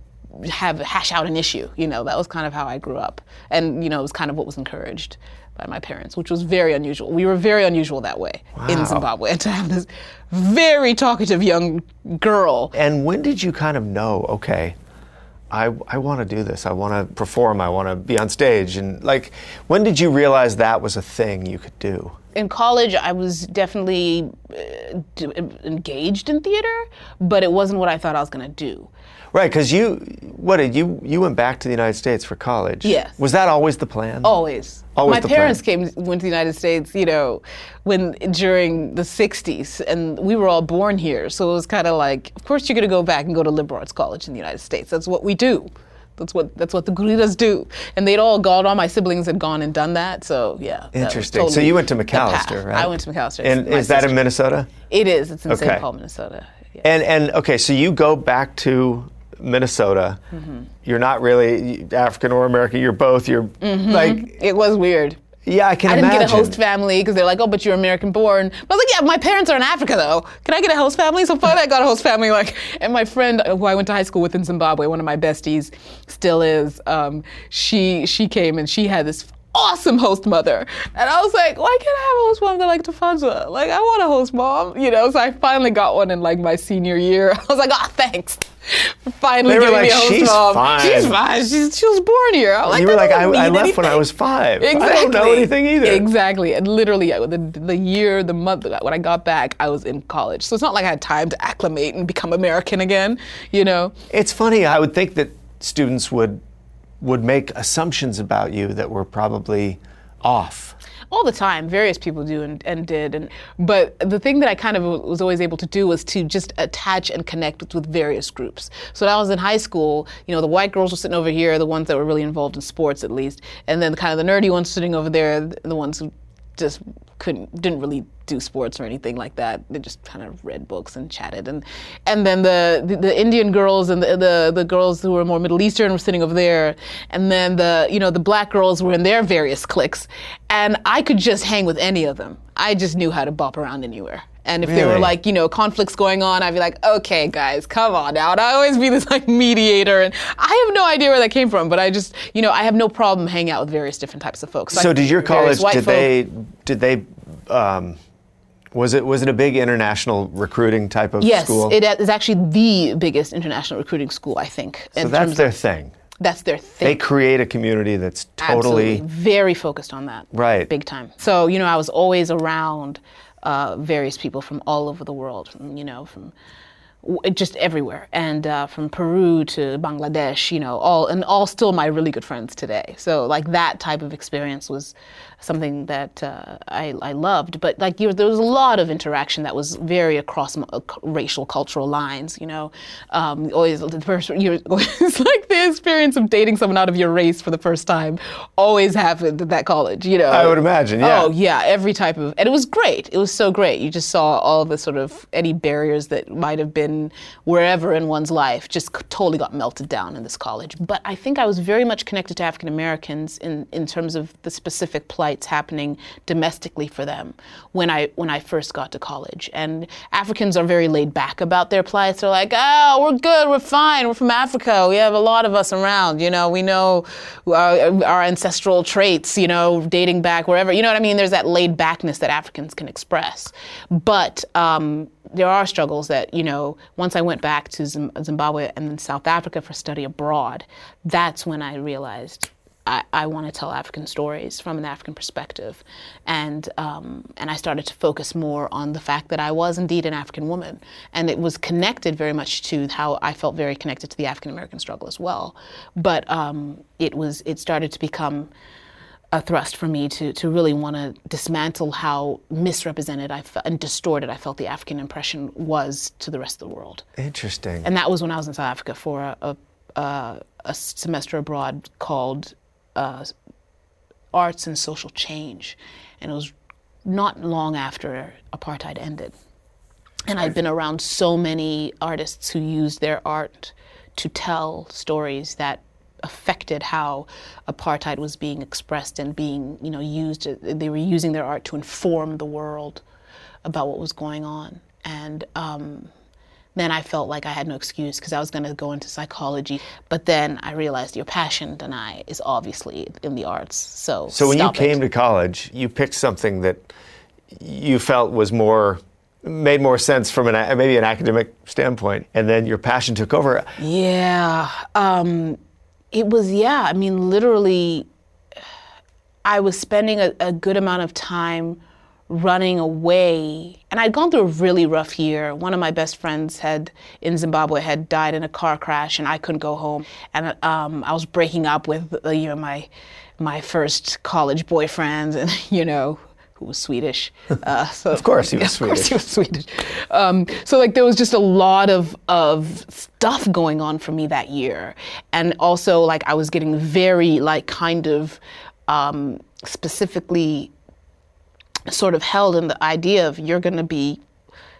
have hash out an issue. You know, that was kind of how I grew up, and you know, it was kind of what was encouraged by my parents, which was very unusual. We were very unusual that way in Wow. Zimbabwe <laughs> to have this very talkative young girl. And when did you kind of know, okay, I, I want to do this. I want to perform. I want to be on stage. And like, when did you realize that was a thing you could do? In college, I was definitely uh, d- engaged in theater, but it wasn't what I thought I was going to do. Right, because you, what did you, you went back to the United States for college. Yes. Was that always the plan? Always. Always My the parents plan. came went to the United States, you know, when during the '60s, and we were all born here. So it was kind of like, of course, you're going to go back and go to liberal arts college in the United States. That's what we do. That's what that's what the Guriras do. And they'd all gone. All my siblings had gone and done that. So yeah. Interesting. so you went to. Macalester, right? I went to Macalester. And is that in Minnesota? It is. It's in Okay. St. Paul, Minnesota. Yeah. And and okay, so you go back to Minnesota. Mm-hmm. You're not really African or American. You're both. You're like, It was weird. yeah, I can Mm-hmm. I didn't imagine. get a host family because they're like, oh, but you're American born. But I was like, yeah, my parents are in Africa though. Can I get a host family? So finally, I got a host family. Like, and my friend who I went to high school with in Zimbabwe, one of my besties, still is. Um, she she came and she had this awesome host mother, and I was like, why can't I have a host mom that like Tafanza? Like, I want a host mom, you know. So I finally got one in like my senior year. <laughs> I was like, oh, thanks. Finally They were giving like, me a host "She's mom. fine." She's fine. She's, she was born here. I'm like, you were like, I, I left when I was five. Exactly. I don't know anything either. Exactly. And literally, I- the, the year, the month, when I got back, I was in college. So it's not like I had time to acclimate and become American again, you know? It's funny. I would think that students would would make assumptions about you that were probably off. all the time various people do and, and did and but the thing that i kind of was always able to do was to just attach and connect with, with various groups so when i was in high school you know the white girls were sitting over here the ones that were really involved in sports at least and then kind of the nerdy ones sitting over there the ones who just couldn't didn't really do sports or anything like that. They just kind of read books and chatted, and and then the the, the Indian girls and the, the the girls who were more Middle Eastern were sitting over there, and then the you know the black girls were in their various cliques, and I could just hang with any of them. I just knew how to bop around anywhere. And if there were like, you know, conflicts going on, I'd be like, okay, guys, come on. And I always be <laughs> this like mediator. And I have no idea where that came from, but I just, you know, I have no problem hanging out with various different types of folks. So I- did your college? Did folk. they? Did they? Um, was it was it a big international recruiting type of Yes, school? it is actually the biggest international recruiting school, I think. so that's their thing. that's their thing. They create a community that's totally Absolutely. very focused on that. Right. Big time. So, you know, I was always around uh, various people from all over the world, from, you know, from just everywhere, and uh, from Peru to Bangladesh, you know, all and all still my really good friends today. So, like that type of experience was something that uh, I, I loved. But like you, there was a lot of interaction that was very across m- uh, racial, cultural lines. You know, um, always the first <laughs> you're it's like the experience of dating someone out of your race for the first time always happened at that college. You know, I would imagine, yeah. Oh yeah, every type of, and it was great. It was so great. You just saw all the sort of any barriers that might have been wherever in one's life just totally got melted down in this college. But I think I was very much connected to African Americans in in terms of the specific plights happening domestically for them when I when I first got to college. And Africans are very laid back about their plights. They're like, oh, we're good, we're fine, we're from Africa. We have a lot of us around. You know, we know our, our ancestral traits. You know, dating back wherever. You know what I mean? There's that laid backness that Africans can express, but. Um, there are struggles that, you know, once I went back to Zimbabwe and then South Africa for study abroad, that's when I realized I, I want to tell African stories from an African perspective, and um, and I started to focus more on the fact that I was indeed an African woman, and it was connected very much to how I felt very connected to the African American struggle as well, but um, it was it started to become a thrust for me to, to really want to dismantle how misrepresented I fe- and distorted I felt the African impression was to the rest of the world. interesting. And that was when I was in South Africa for a, a, a semester abroad called uh, Arts and Social Change, and it was not long after apartheid ended. And I'd been around so many artists who used their art to tell stories that affected how apartheid was being expressed and being, you know, used. They were using their art to inform the world about what was going on. And um, then I felt like I had no excuse because I was going to go into psychology. But then I realized your passion, Danai, is obviously in the arts. So, so when you came it. to college, you picked something that you felt was more made more sense from an maybe an academic standpoint, and then your passion took over. Yeah. Um, it was, yeah. I mean, literally, I was spending a, a good amount of time running away. And I'd gone through a really rough year. One of my best friends had in Zimbabwe had died in a car crash, and I couldn't go home. And um, I was breaking up with uh, you know my my first college boyfriend, <laughs> and you know who was Swedish. <laughs> Uh, so Of course he was <laughs> of course Swedish. he was Swedish. Um, so like there was just a lot of of stuff going on for me that year, and also like I was getting very like kind of um, specifically sort of held in the idea of you're going to be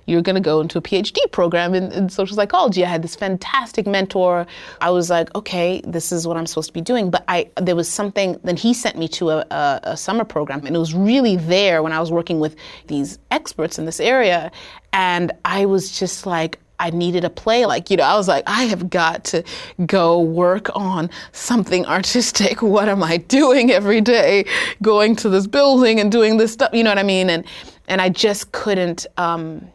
you're going to go into a PhD program in, in, social psychology. I had this fantastic mentor. I was like, okay, this is what I'm supposed to be doing. But I, there was something. Then he sent me to a, a, a summer program, and it was really there when I was working with these experts in this area, and I was just like. I needed a play. Like, you know, I was like, I have got to go work on something artistic. <laughs> What am I doing every day? Going to this building and doing this stuff. You know what I mean? And and I just couldn't. Um,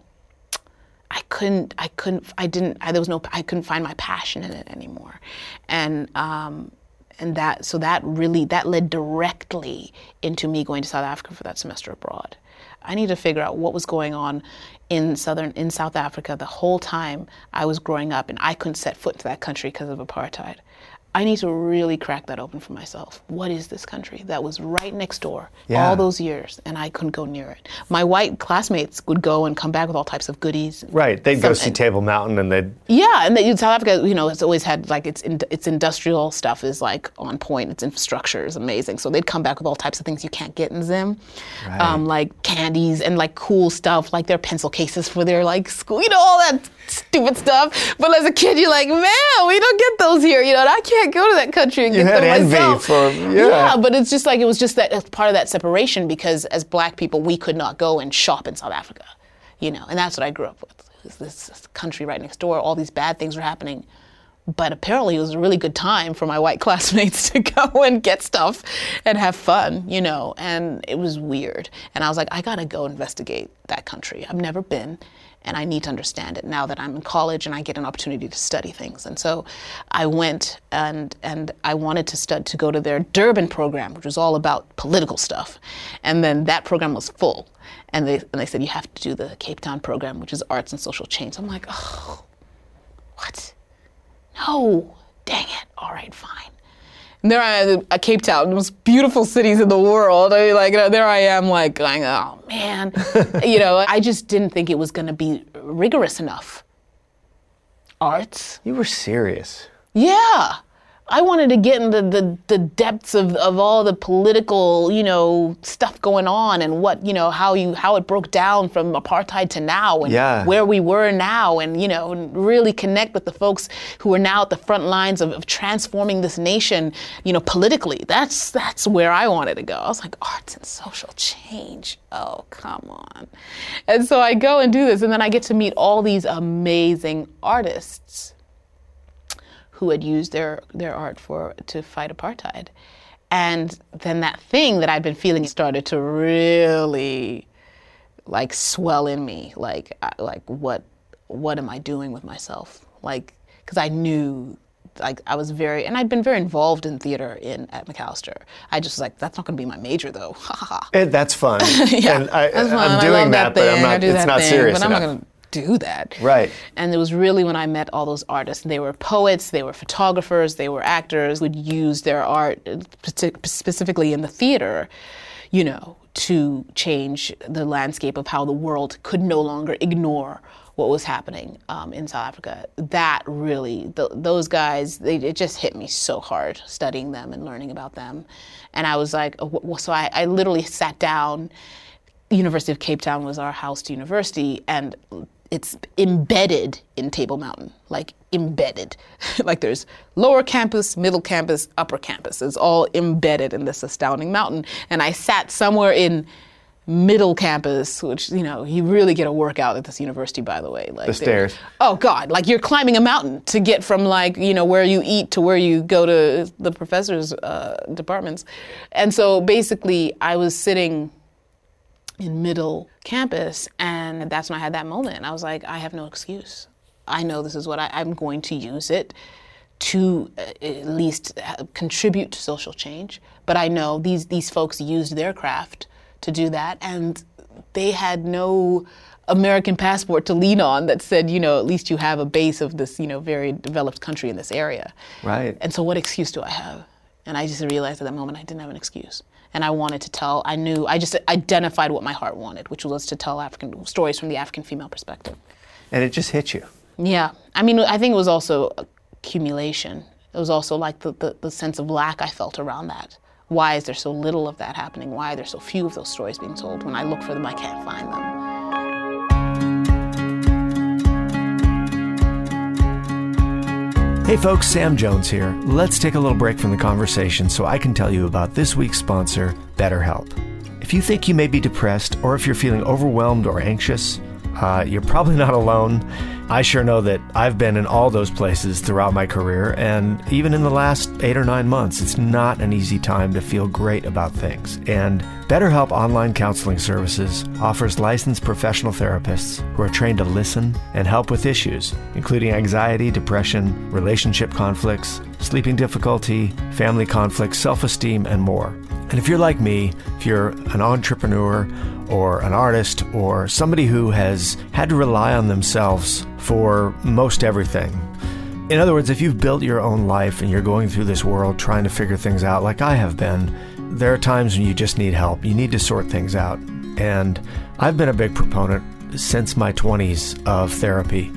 I couldn't, I couldn't, I didn't, I, there was no, I couldn't find my passion in it anymore. And, um, and that, so that really, that led directly into me going to South Africa for that semester abroad. I needed to figure out what was going on in southern, in South Africa the whole time I was growing up and I couldn't set foot into that country because of apartheid. I need to really crack that open for myself. What is this country that was right next door Yeah. all those years and I couldn't go near it? My white classmates would go and come back with all types of goodies. Right, they'd go see Table Mountain, and they'd Yeah, and the, South Africa, you know, it's always had like its in, its industrial stuff is like on point. Its infrastructure is amazing. So they'd come back with all types of things you can't get in Zim, um, like candies and like cool stuff, like their pencil cases for their like school, you know, all that stupid stuff. But as a kid, you're like, man, we don't get those here, you know. And I can't go to that country and You get had them envy myself. for- yeah. yeah, but it's just like it was just that it's part of that separation because as Black people, we could not go and shop in South Africa, you know, and that's what I grew up with. This, this country right next door, all these bad things were happening. But apparently, it was a really good time for my white <laughs> classmates to go and get stuff and have fun, you know. And it was weird. And I was like, I gotta go investigate that country. I've never been, and I need to understand it now that I'm in college and I get an opportunity to study things. And so I went and and I wanted to stud to go to their Durban program, which was all about political stuff. And then that program was full. And they and they said you have to do the Cape Town program, which is arts and social change. I'm like, oh, what? No, dang it. All right, fine. And there I am at Cape Town, the most beautiful cities in the world. I mean, like you know, there I am, like going, oh man, <laughs> you know. I just didn't think it was going to be rigorous enough. Arts, you were serious. yeah. I wanted to get into the, the depths of, of all the political, you know, stuff going on and what, you know, how you how it broke down from apartheid to now and Yeah. where we were now and, you know, and really connect with the folks who are now at the front lines of, of transforming this nation, you know, politically. That's that's where I wanted to go. I was like, arts and social change. Oh, come on. And so I go and do this and then I get to meet all these amazing artists who had used their, their art for to fight apartheid. And then that thing that I'd been feeling started to really like swell in me. Like like what what am I doing with myself? Like because I knew like I was very and I'd been very involved in theater in at Macalester. I just was like that's not going to be my major though. <laughs> Eh, that's fun. <laughs> Yeah, and I. I'm doing love that, but I'm not. do It's that not thing, serious But I'm enough. not gonna do that. Right. And it was really when I met all those artists. They were poets, they were photographers, they were actors. Would use their art, uh, specifically in the theater, you know, to change the landscape of how the world could no longer ignore what was happening um, in South Africa. That really, th- those guys, they, it just hit me so hard studying them and learning about them. And I was like, oh, so I, I literally sat down. University of Cape Town was our house to university, and it's embedded in Table Mountain, like embedded. <laughs> like there's lower campus, middle campus, upper campus. It's all embedded in this astounding mountain. And I sat somewhere in middle campus, which you know you really get a workout at this university. By the way, like the stairs. Oh God, like you're climbing a mountain to get from like you know where you eat to where you go to the professors' uh, departments, and so basically I was sitting in middle campus, and that's when I had that moment. I was like, I have no excuse. I know this is what I, I'm going to use it to uh, at least contribute to social change. But I know these these folks used their craft to do that, and they had no American passport to lean on that said, you know, at least you have a base of this, you know, very developed country in this area. Right. And so, what excuse do I have? And I just realized at that moment I didn't have an excuse. And I wanted to tell, I knew, I just identified what my heart wanted, which was to tell African stories from the African female perspective. And it just hit you. Yeah. I mean, I think it was also accumulation. It was also like the, the, the sense of lack I felt around that. Why is there so little of that happening? Why are there so few of those stories being told? When I look for them, I can't find them. Hey folks, Sam Jones here. Let's take a little break from the conversation so I can tell you about this week's sponsor, BetterHelp. If you think you may be depressed or if you're feeling overwhelmed or anxious, uh, you're probably not alone. I sure know that I've been in all those places throughout my career, and even in the last eight or nine months, it's not an easy time to feel great about things. And BetterHelp Online Counseling Services offers licensed professional therapists who are trained to listen and help with issues, including anxiety, depression, relationship conflicts, sleeping difficulty, family conflicts, self esteem, and more. And if you're like me, if you're an entrepreneur or an artist or somebody who has had to rely on themselves for most everything. In other words, if you've built your own life and you're going through this world trying to figure things out, like I have been, there are times when you just need help. You need to sort things out. And I've been a big proponent since my 20s of therapy.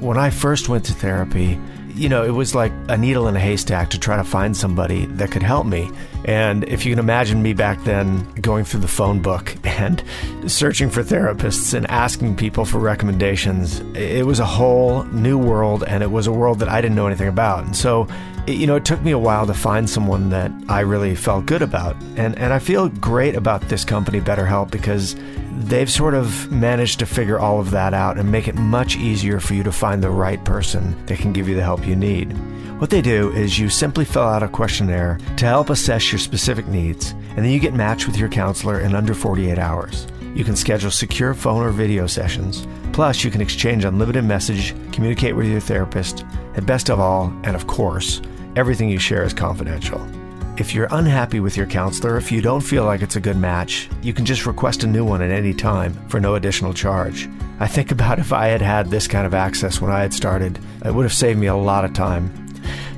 When I first went to therapy, you know, it was like a needle in a haystack to try to find somebody that could help me. And if you can imagine me back then going through the phone book <laughs> and searching for therapists and asking people for recommendations, it was a whole new world and it was a world that I didn't know anything about. And so, you know, it took me a while to find someone that I really felt good about. And, and I feel great about this company, BetterHelp, because they've sort of managed to figure all of that out and make it much easier for you to find the right person that can give you the help you need. What they do is you simply fill out a questionnaire to help assess your specific needs, and then you get matched with your counselor in under 48 hours. You can schedule secure phone or video sessions. Plus, you can exchange unlimited message, communicate with your therapist, and best of all, and of course, everything you share is confidential. If you're unhappy with your counselor, if you don't feel like it's a good match, you can just request a new one at any time for no additional charge. I think about if I had had this kind of access when I had started, it would have saved me a lot of time.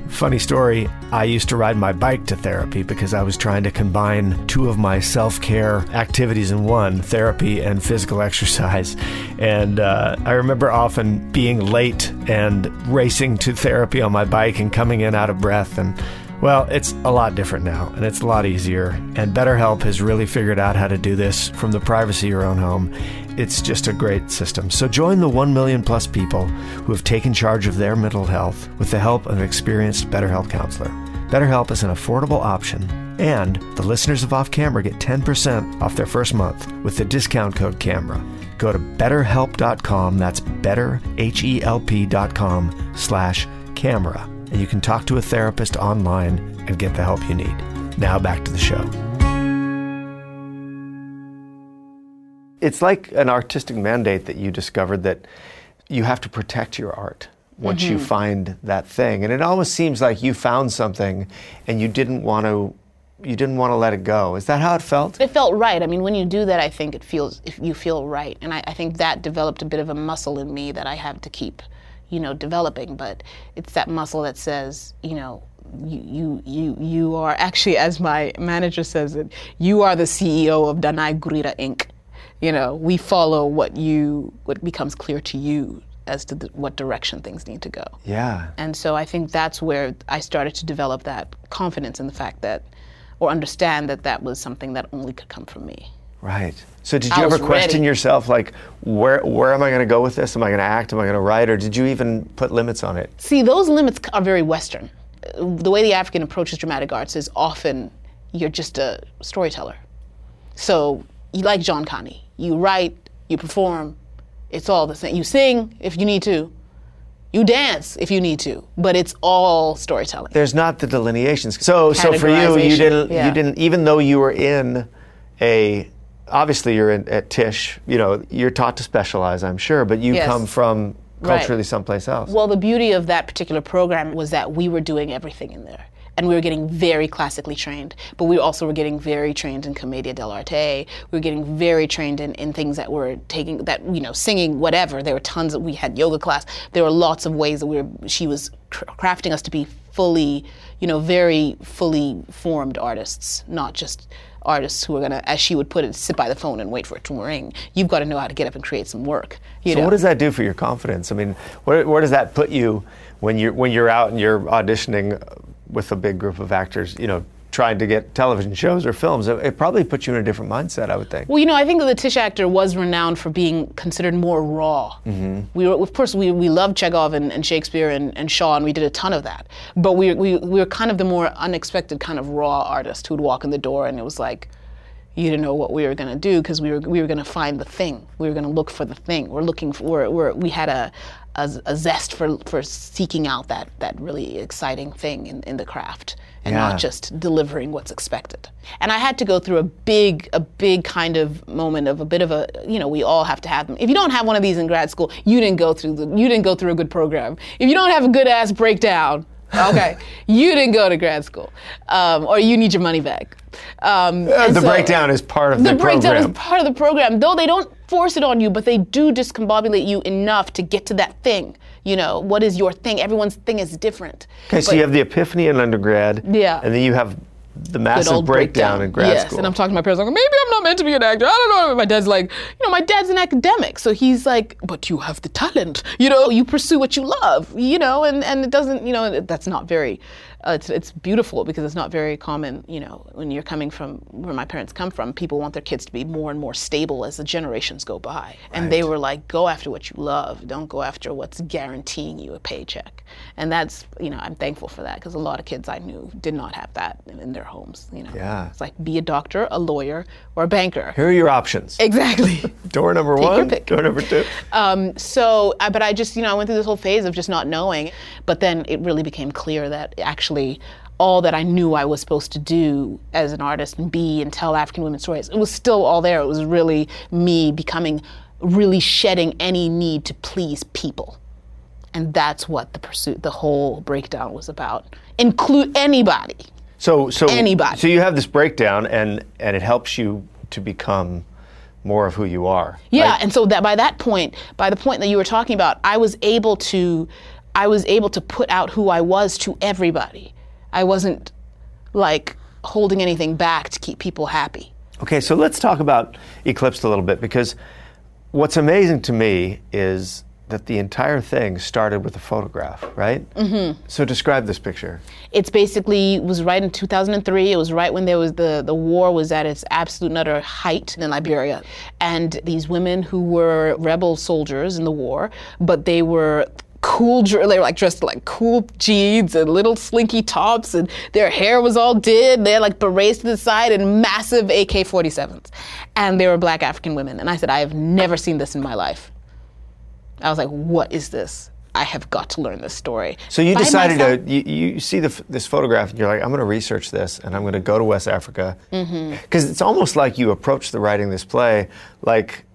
Funny story, I used to ride my bike to therapy because I was trying to combine two of my self care activities in one therapy and physical exercise. And uh, I remember often being late and racing to therapy on my bike and coming in out of breath and well, it's a lot different now, and it's a lot easier. And BetterHelp has really figured out how to do this from the privacy of your own home. It's just a great system. So join the 1 million plus people who have taken charge of their mental health with the help of an experienced BetterHelp counselor. BetterHelp is an affordable option, and the listeners of Off Camera get 10% off their first month with the discount code CAMERA. Go to betterhelp.com, that's betterhelp.com slash camera and you can talk to a therapist online and get the help you need. Now back to the show. It's like an artistic mandate that you discovered that you have to protect your art once mm-hmm. you find that thing. And it almost seems like you found something and you didn't want to you didn't want to let it go. Is that how it felt? It felt right. I mean, when you do that, I think it feels if you feel right, and I, I think that developed a bit of a muscle in me that I have to keep you know, developing, but it's that muscle that says, you know, you, you, you, you are actually, as my manager says it, you are the CEO of Danai Gurira Inc. You know, we follow what you what becomes clear to you as to the, what direction things need to go. Yeah. And so I think that's where I started to develop that confidence in the fact that, or understand that that was something that only could come from me. Right. So did I you ever question ready. yourself like where where am I going to go with this? Am I going to act? Am I going to write or did you even put limits on it? See, those limits are very Western. The way the African approaches dramatic arts is often you're just a storyteller. So you like John Connie. You write, you perform, it's all the same. You sing if you need to, you dance if you need to, but it's all storytelling. There's not the delineations. So so for you you didn't yeah. you didn't even though you were in a obviously you're in, at Tisch, you know, you're taught to specialize, I'm sure, but you Yes. come from Right. culturally someplace else. Well, the beauty of that particular program was that we were doing everything in there. And we were getting very classically trained, but we also were getting very trained in commedia dell'arte. We were getting very trained in, in things that were taking that you know singing whatever. There were tons of we had yoga class. There were lots of ways that we were. She was cr- crafting us to be fully, you know, very fully formed artists, not just artists who are gonna, as she would put it, sit by the phone and wait for it to ring. You've got to know how to get up and create some work. You So know? what does that do for your confidence? I mean, where, where does that put you when you're when you're out and you're auditioning with a big group of actors? You know, trying to get television shows or films. It, it probably puts you in a different mindset, I would think. Well, you know, I think that the Tisch actor was renowned for being considered more raw. Mm-hmm. We were, of course, we, we loved Chekhov and, and Shakespeare and, and Shaw, and we did a ton of that. But we, we, we were kind of the more unexpected kind of raw artist who'd walk in the door and it was like, you didn't know what we were going to do because we were, we were going to find the thing. We were going to look for the thing. We're looking for, we're, we're, we had a, a, a zest for, for seeking out that, that really exciting thing in, in the craft and Yeah. not just delivering what's expected. And I had to go through a big, a big kind of moment of a bit of a, you know, we all have to have them. If you don't have one of these in grad school, you didn't go through the, you didn't go through a good program. If you don't have a good ass breakdown, okay, you didn't go to grad school, um, or you need your money back. Um, and the so- breakdown is part of the, program. the breakdown program. is part of the program. Though they don't force it on you, but they do discombobulate you enough to get to that thing. You know, what is your thing? Everyone's thing is different. okay, so But- you have the epiphany in undergrad. Yeah. And then you have the massive old breakdown, in grad yes. school. and I'm talking to my parents. I'm like, maybe I'm not meant to be an actor. I don't know. My dad's like, you know, my dad's an academic, so he's like, but you have the talent. You know, you pursue what you love. You know, and and it doesn't. You know, that's not very. Uh, it's, it's beautiful because it's not very common. You know, when you're coming from where my parents come from, people want their kids to be more and more stable as the generations go by, and they were like, go after what you love. Don't go after what's guaranteeing you a paycheck. And that's, you know, I'm thankful for that because a lot of kids I knew did not have that in, in their homes. You know. Yeah. It's like be a doctor, a lawyer, or a banker. Here are your options. Exactly. <laughs> Door number your one, door number two. um, so, but I just, you know, I went through this whole phase of just not knowing. But then it really became clear that actually all that I knew I was supposed to do as an artist and be and tell African women's stories, it was still all there. It was really me becoming, really shedding any need to please people. And that's what the pursuit, the whole breakdown was about. Include anybody. So, so Anybody. So you have this breakdown, and and it helps you to become more of who you are. Yeah, right? and so that by that point, by the point that you were talking about, I was able to, I was able to put out who I was to everybody. I wasn't like holding anything back to keep people happy. Okay, so let's talk about Eclipsed a little bit because what's amazing to me is that the entire thing started with a photograph, right? Mm-hmm. So describe this picture. It's basically it was right in 2003. It was right when there was the the war was at its absolute and utter height in Liberia, and these women who were rebel soldiers in the war, but they were cool they were like dressed like cool jeans and little slinky tops and their hair was all did they had like berets to the side and massive AK-47s and they were black African women and I said I have never seen this in my life I was like what is this I have got to learn this story So you By decided myself. to, you, you see the, this photograph and you're like, I'm going to research this and I'm going to go to West Africa. Because Mm-hmm. it's almost like you approach the writing of this play like,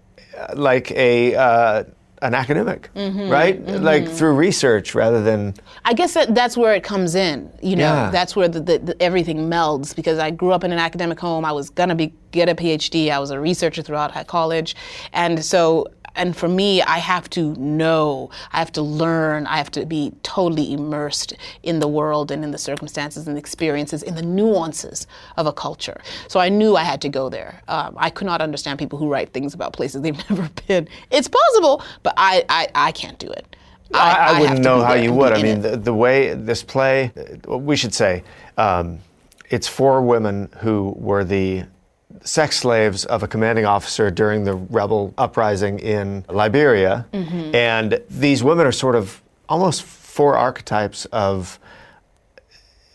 like a, uh, an academic, Mm-hmm, right? Like through research rather than, I guess that, that's where it comes in. You know, Yeah. that's where the, the, the, everything melds because I grew up in an academic home. I was gonna be get a PhD. I was a researcher throughout high college, and so and for me, I have to know, I have to learn, I have to be totally immersed in the world and in the circumstances and the experiences, in the nuances of a culture. So I knew I had to go there. Um, I could not understand people who write things about places they've <laughs> never been. It's possible, but I, I, I can't do it. I, I, I wouldn't know how you would. I mean, the, the, way this play, we should say, um, it's four women who were the sex slaves of a commanding officer during the rebel uprising in Liberia. Mm-hmm. And these women are sort of almost four archetypes of.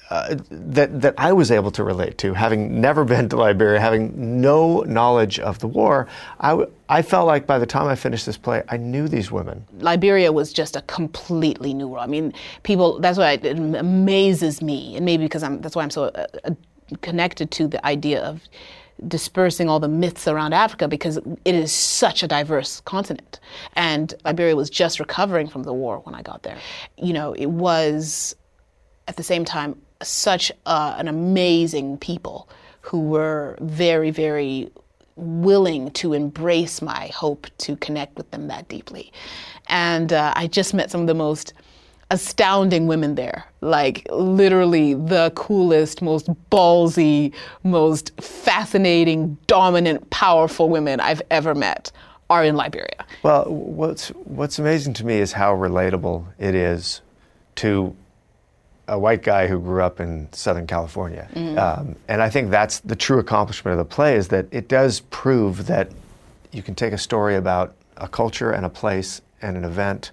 Uh, that that I was able to relate to, having never been to Liberia, having no knowledge of the war, I, w- I felt like by the time I finished this play, I knew these women. Liberia was just a completely new world. I mean, people. That's why it amazes me, and maybe because I'm. That's why I'm so uh, uh, connected to the idea of dispersing all the myths around Africa because it is such a diverse continent. And Liberia was just recovering from the war when I got there. You know, it was at the same time such an amazing people who were very, very willing to embrace my hope to connect with them that deeply. And uh, I just met some of the most astounding women there. Like literally the coolest, most ballsy, most fascinating, dominant, powerful women I've ever met are in Liberia. Well, what's what's amazing to me is how relatable it is to a white guy who grew up in Southern California. Mm-hmm. Um, and I think that's the true accomplishment of the play is that it does prove that you can take a story about a culture and a place and an event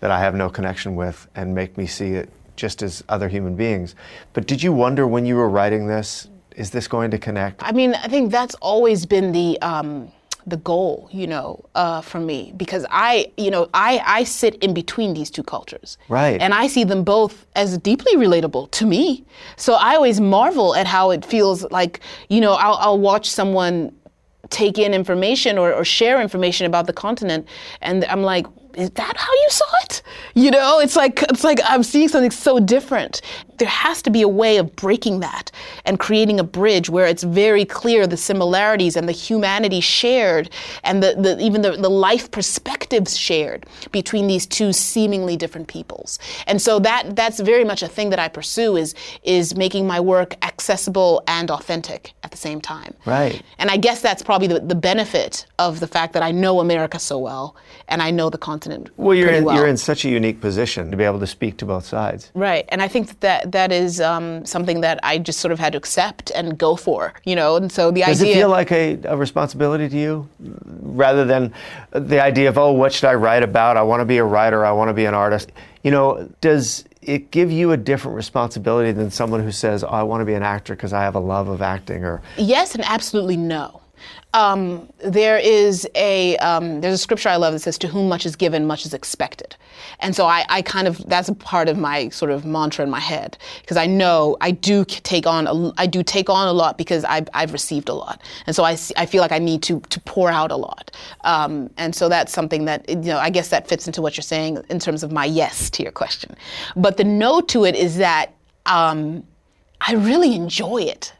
that I have no connection with and make me see it just as other human beings. But did you wonder when you were writing this, is this going to connect? I mean, I think that's always been the. Um, the goal, you know, uh, for me, because I, you know, I, I sit in between these two cultures. Right. And I see them both as deeply relatable to me. So I always marvel at how it feels like, you know, I'll, I'll watch someone take in information or, or share information about the continent, and I'm like, is that how you saw it? You know, it's like it's like I'm seeing something so different. There has to be a way of breaking that and creating a bridge where it's very clear the similarities and the humanity shared and the, the even the, the life perspectives shared between these two seemingly different peoples. And so that that's very much a thing that I pursue is is making my work accessible and authentic at the same time. Right. And I guess that's probably the, the benefit of the fact that I know America so well and I know the continent. Well, you're in, well. you're in such a unique position to be able to speak to both sides. Right, and I think that that is um, something that I just sort of had to accept and go for, you know. And so the Does idea. Does it feel like a, a responsibility to you, rather than the idea of oh, what should I write about? I want to be a writer. I want to be an artist. You know, does it give you a different responsibility than someone who says, oh, I want to be an actor because I have a love of acting? Or yes, and absolutely no. Um, there is a um, there's a scripture I love that says, "To whom much is given, much is expected," and so I, I kind of that's a part of my sort of mantra in my head because I know I do take on a, I do take on a lot because I've, I've received a lot, and so I, I feel like I need to to pour out a lot, um, and so that's something that you know I guess that fits into what you're saying in terms of my yes to your question, but the no to it is that um, I really enjoy it.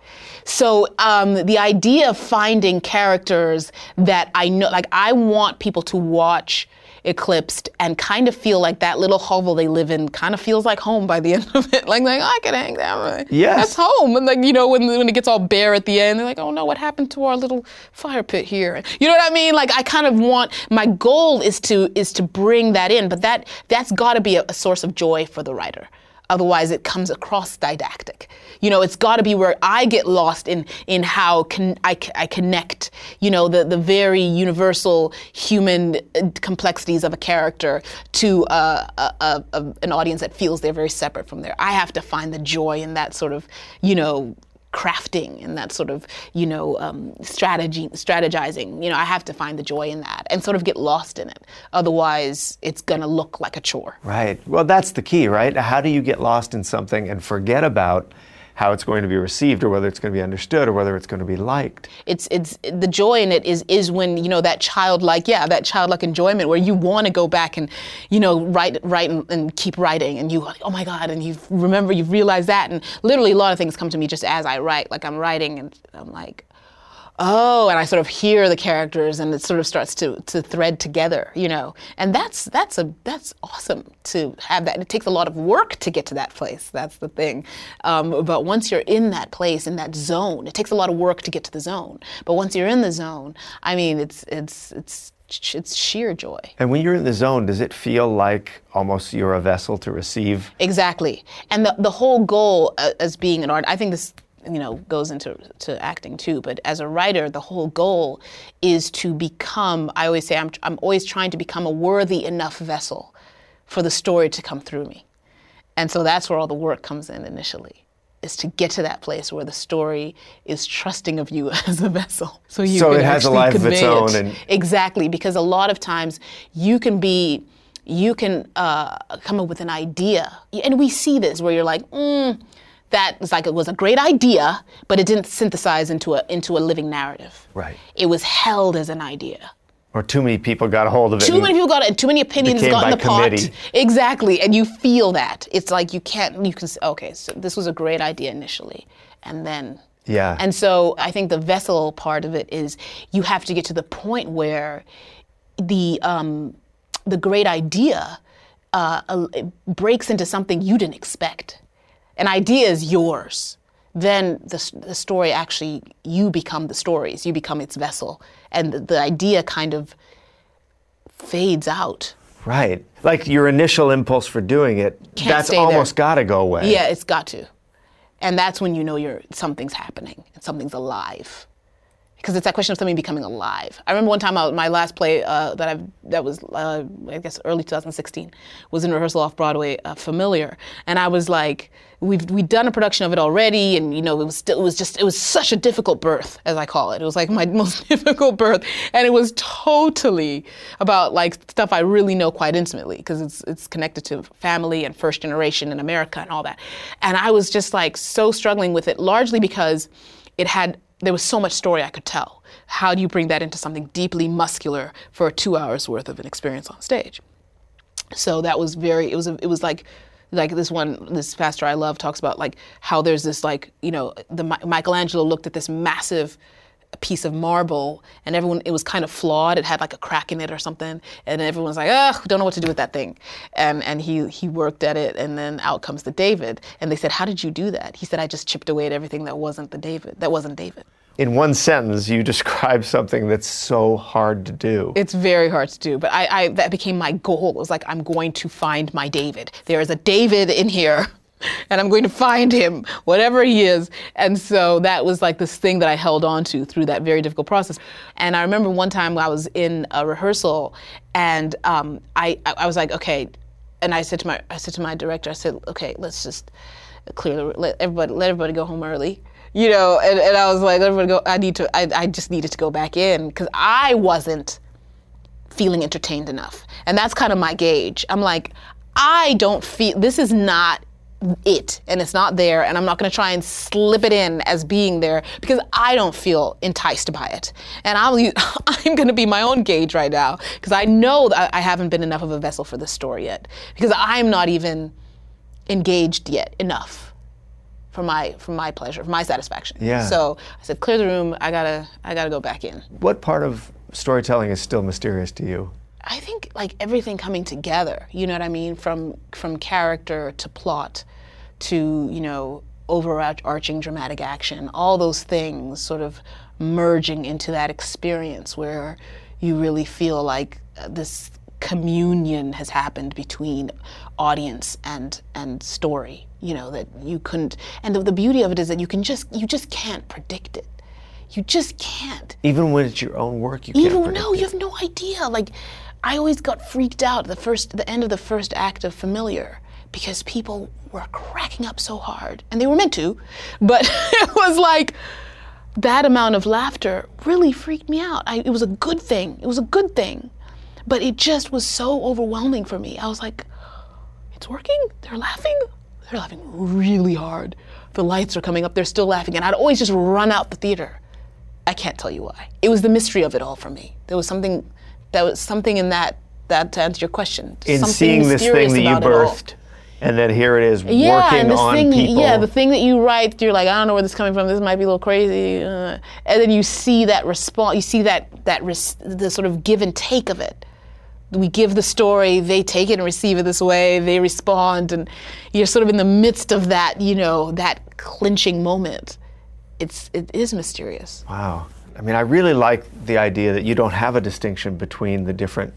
So um, the idea of finding characters that I know, like I want people to watch Eclipsed and kind of feel like that little hovel they live in kind of feels like home by the <laughs> end of it. Like, like oh, I can hang there. Yes. That's home. And like, you know, when, when it gets all bare at the end, they're like, oh no, what happened to our little fire pit here? You know what I mean? Like I kind of want, my goal is to, is to bring that in, but that, that's gotta be a, a source of joy for the writer. Otherwise, it comes across didactic. You know, it's got to be where I get lost in in how I, I connect. You know, the the very universal human uh, complexities of a character to uh, a, a, a, an audience that feels they're very separate from there. I have to find the joy in that sort of, you know, crafting and that sort of you know um, strategy strategizing you know i have to find the joy in that and sort of get lost in it. Otherwise it's going to look like a chore. Right. Well that's the key right? How do you get lost in something and forget about how it's going to be received or whether it's going to be understood or whether it's going to be liked. It's it's the joy in it is is when you know that childlike yeah that childlike enjoyment where you want to go back and you know write write and, and keep writing and you oh my god and you remember you realize that and literally a lot of things come to me just as I write like I'm writing and I'm like oh, and I sort of hear the characters, and it sort of starts to to thread together, you know. And that's that's a that's awesome to have that. It takes a lot of work to get to that place. That's the thing. Um, but once you're in that place, in that zone, it takes a lot of work to get to the zone. But once you're in the zone, I mean, it's it's it's it's sheer joy. And when you're in the zone, does it feel like almost you're a vessel to receive? Exactly. And the, the whole goal uh, as being an art, I think this you know goes into to acting too. But as a writer the whole goal is to become i always say i'm, I'm always trying to become a worthy enough vessel for the story to come through me. And so that's where all the work comes in initially is to get to that place where the story is trusting of you <laughs> as a vessel. So you So can it has a actually life of its convey own it. and- exactly because a lot of times you can be you can uh, come up with an idea. And we see this where you're like mm, that was like it was a great idea but it didn't synthesize into a into a living narrative Right. it was held as an idea Or too many people got a hold of it? too many people got it. Too many opinions got in the pot. Exactly, and you feel that. It's like you can't. You can. say, Okay, so this was a great idea initially, and then. Yeah. And so I think the vessel part of it is you have to get to the point where the um, the great idea uh, uh, breaks into something you didn't expect. An idea is yours. Then the, the story actually, you become the stories, you become its vessel. And the, the idea kind of fades out. Right. Like your initial impulse for doing it, Can't that's almost got to go away. Yeah, it's got to. And that's when you know you're something's happening and something's alive. Because it's that question of something becoming alive. I remember one time I, my last play uh, that I've, that was uh, I guess early 2016 was in rehearsal off Broadway, uh, Familiar, and I was like, we've we'd done a production of it already, and you know it was it was just it was such a difficult birth as I call it. It was like my <laughs> most difficult birth, and it was totally about like stuff I really know quite intimately because it's it's connected to family and first generation in America and all that, and I was just like so struggling with it, largely because it had there was so much story I could tell. How do you bring that into something deeply muscular for two hours worth of an experience on stage? So that was very. It was. a, It was like, like this one. This pastor I love talks about like how there's this like you know the Michelangelo looked at this massive piece of marble and everyone it was kind of flawed. It had like a crack in it or something. And everyone's like ugh don't know what to do with that thing. And and he he worked at it. And then out comes the david. And they said how did you do that? He said i just chipped away at everything that wasn't the david that wasn't david In one sentence, you <laughs> describe something that's so hard to do. It's very hard to do, but I, I that became my goal. It was like I'm going to find my David. There is a David in here, <laughs> and I'm going to find him, whatever he is. And so that was like this thing that I held on to through that very difficult process. And I remember one time I was in a rehearsal, and um, I I was like, okay, and I said to my I said to my director, I said, okay, let's just clear the let everybody let everybody go home early. You know, and, and I was like, let everybody go. I need to. I, I just needed to go back in because I wasn't feeling entertained enough. And that's kind of my gauge. I'm like, I don't feel this is not it and it's not there and I'm not going to try and slip it in as being there because I don't feel enticed by it. And I'll, <laughs> I'm going to be my own gauge right now because I know that I haven't been enough of a vessel for this story yet because I'm not even engaged yet enough for my for my pleasure, for my satisfaction. Yeah. So I said clear the room. I got to I got to go back in. What part of storytelling is still mysterious to you? I think like everything coming together, you know what I mean, from from character to plot to you know overarching dramatic action, all those things sort of merging into that experience where you really feel like uh, this communion has happened between audience and and story. You know that you couldn't, and the, the beauty of it is that you can just you just can't predict it. You just can't. Even when it's your own work, you can't Even no, it. you have no idea. Like, I always got freaked out the first, the end of the first act of Familiar because people were cracking up so hard, and they were meant to, but <laughs> it was like that amount of laughter really freaked me out. I, it was a good thing. It was a good thing, but it just was so overwhelming for me. I was like, it's working. They're laughing. They're laughing really hard. The lights are coming up. They're still laughing, and I'd always just run out the theater. I can't tell you why. It was the mystery of it all for me. There was something, there was something in that that to answer your question. In something seeing this thing that you birthed, and then here it is yeah, working and this on thing, people. yeah, the thing that you write, you're like, I don't know where this is coming from. This might be a little crazy, uh, and then you see that response. You see that that res- the sort of give and take of it. We give the story, they take it and receive it this way. They respond, and you're sort of in the midst of that, you know, that clinching moment. It's it is mysterious. Wow. I mean, I really like the idea that you don't have a distinction between the different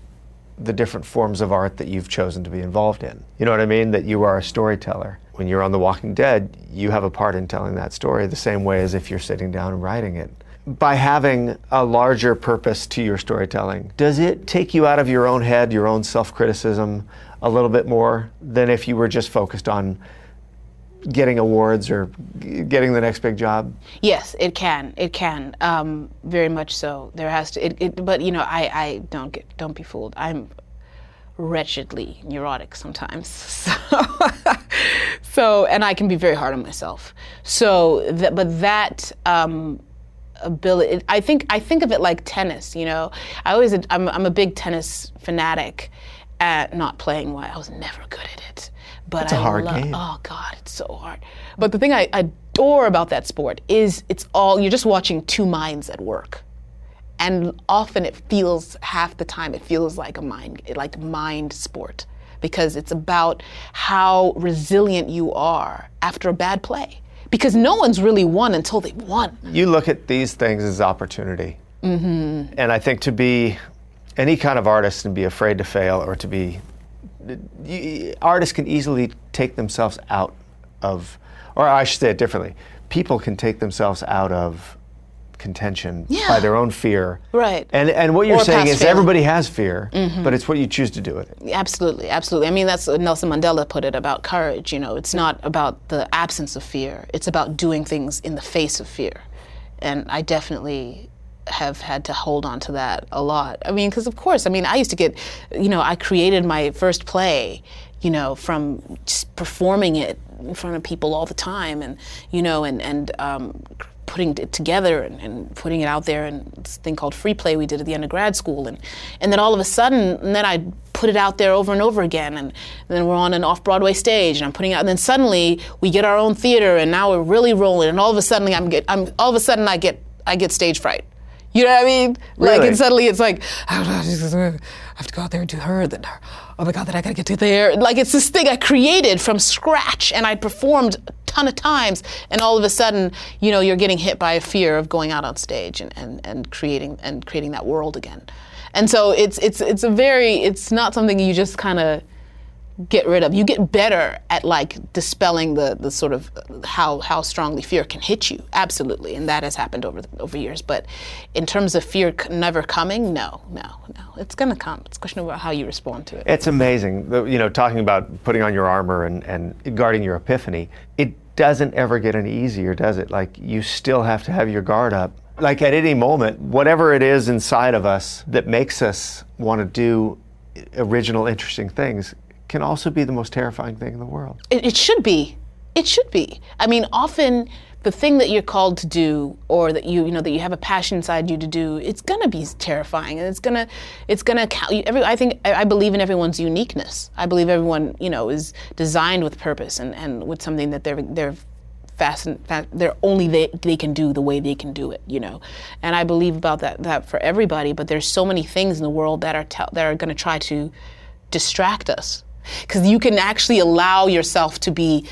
the different forms of art that you've chosen to be involved in. You know what I mean? That you are a storyteller. When you're on The Walking Dead, you have a part in telling that story the same way as if you're sitting down and writing it. By having a larger purpose to your storytelling, does it take you out of your own head, your own self criticism a little bit more than if you were just focused on getting awards or getting the next big job? Yes, it can. It can. Um, very much so. There has to. It, it, but you know, I, I don't get. Don't be fooled. I'm wretchedly neurotic sometimes. <laughs> So, so and I can be very hard on myself. So, that, but that. Um, ability i think i think of it like tennis you know? I always i'm, I'm a big tennis fanatic at not playing well. I was never good at it but a I hard love, game. oh god it's so hard. But the thing i adore about that sport is it's all you're just watching two minds at work. And often it feels half the time it feels like a mind like mind sport because it's about how resilient you are after a bad play because no one's really won until they've won you look at these things as opportunity. Mm-hmm. And I think to be any kind of artist and be afraid to fail or to be. Artists can easily take themselves out of, or I should say it differently, people can take themselves out of contention Yeah. by their own fear. Right. And, and what you're Or saying is everybody has fear, but it's what you choose to do with it. Absolutely, absolutely. I mean, that's what Nelson Mandela put it about courage. You know, it's not about the absence of fear, it's about doing things in the face of fear. And I definitely have had to hold on to that a lot. I mean, because of course, I mean, I used to get, you know, I created my first play, you know, from just performing it in front of people all the time and, you know, and, and, um, putting it together and, and putting it out there and this thing called free play we did at the end of grad school and and then all of a sudden and then I put it out there over and over again and, then we're on an off Broadway stage and I'm putting it out and then suddenly we get our own theater and now we're really rolling and all of a sudden I'm get I'm all of a sudden I get I get stage fright. You know what I mean? Like Really? and suddenly it's like oh, I don't know, I I have to go out there and do her, then her. Oh my god, that I gotta get to there. Like it's this thing I created from scratch and I performed a ton of times and all of a sudden, you know, you're getting hit by a fear of going out on stage and, and, and creating and creating that world again. And so it's it's it's a very it's not something you just kind of get rid of. You get better at like dispelling the the sort of how how strongly fear can hit you. Absolutely, and that has happened over over years. But in terms of fear never coming, no, no, no, it's gonna come. It's a question about how you respond to it. It's amazing, you know, talking about putting on your armor and, and guarding your epiphany. It doesn't ever get any easier, does it? Like, you still have to have your guard up. Like, at any moment, whatever it is inside of us that makes us want to do original, interesting things can also be the most terrifying thing in the world. It, it should be. It should be. I mean, often the thing that you're called to do, or that you you know that you have a passion inside you to do, it's gonna be terrifying, and it's gonna it's gonna count. Every I think I believe in everyone's uniqueness. I believe everyone you know is designed with purpose and, and with something that they're they're fasten, fa- they're only they, they can do the way they can do it, you know. And I believe about that that for everybody. But there's so many things in the world that are tell that are going to try to distract us, because you can actually allow yourself to be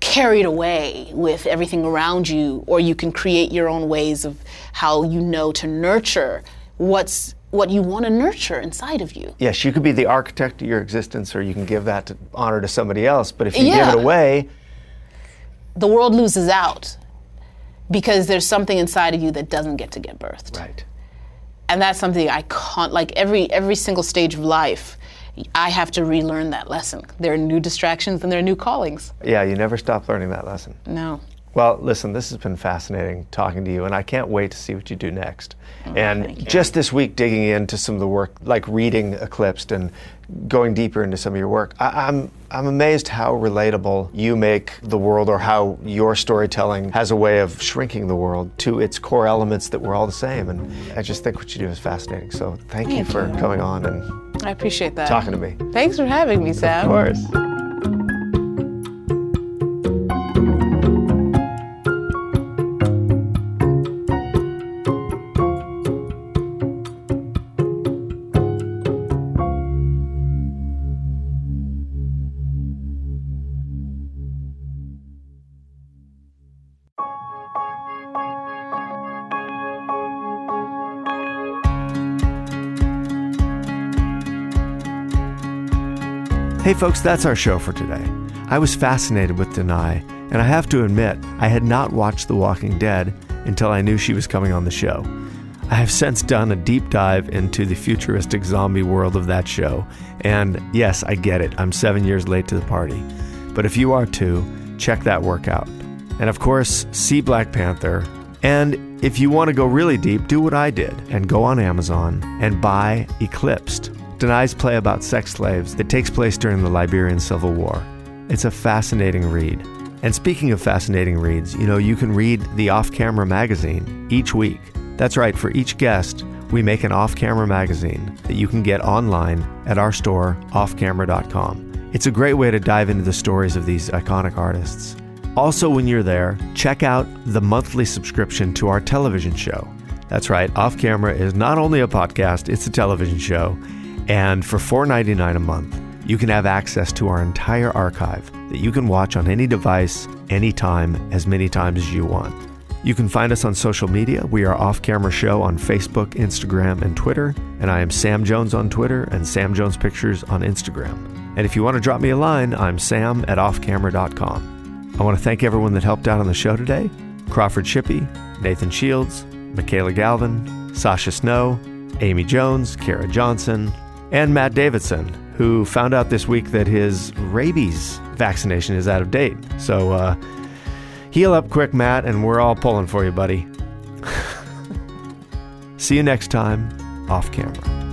carried away with everything around you, or you can create your own ways of how you know to nurture what's what you want to nurture inside of you. Yes, you could be the architect of your existence, or you can give that to, honor to somebody else. But if you Yeah. give it away, The world loses out because there's something inside of you that doesn't get to get birthed. right. and that's something I can't like every every single stage of life. I have to relearn that lesson. There are new distractions and there are new callings. Yeah, you never stop learning that lesson. No. Well, listen, this has been fascinating talking to you, and I can't wait to see what you do next. Oh, thank and just this week, digging into some of the work, like reading Eclipsed and going deeper into some of your work, I, I'm I'm amazed how relatable you make the world, or how your storytelling has a way of shrinking the world to its core elements that we're all the same. And I just think what you do is fascinating. So thank, you for you. coming on and I appreciate that. talking to me. Thanks for having me, Sam. Of course. Hey, folks, that's our show for today. I was fascinated with Danai, and I have to admit, I had not watched The Walking Dead until I knew she was coming on the show. I have since done a deep dive into the futuristic zombie world of that show, and yes, I get it, I'm seven years late to the party. But if you are too, check that work out. And of course, see Black Panther. And if you want to go really deep, do what I did and go on Amazon and buy Eclipsed, Danai's play about sex slaves that takes place during the Liberian Civil War. It's a fascinating read. And speaking of fascinating reads, you know, you can read the Off Camera magazine each week. That's right, for each guest, we make an off camera magazine that you can get online at our store, offcamera.com. It's a great way to dive into the stories of these iconic artists. Also, when you're there, check out the monthly subscription to our television show. That's right, Off Camera is not only a podcast, it's a television show. And for $4.99 a month, you can have access to our entire archive that you can watch on any device, anytime, as many times as you want. You can find us on social media. We are Off Camera Show on Facebook, Instagram, and Twitter. And I am Sam Jones on Twitter and Sam Jones Pictures on Instagram. And if you want to drop me a line, I'm sam at offcamera.com. I want to thank everyone that helped out on the show today Crawford Shippey, Nathan Shields, Michaela Galvin, Sasha Snow, Amy Jones, Kara Johnson, and Matt Davidson, who found out this week that his rabies vaccination is out of date. So, uh, Heal up quick, Matt, and we're all pulling for you, buddy. <laughs> See you next time, off camera.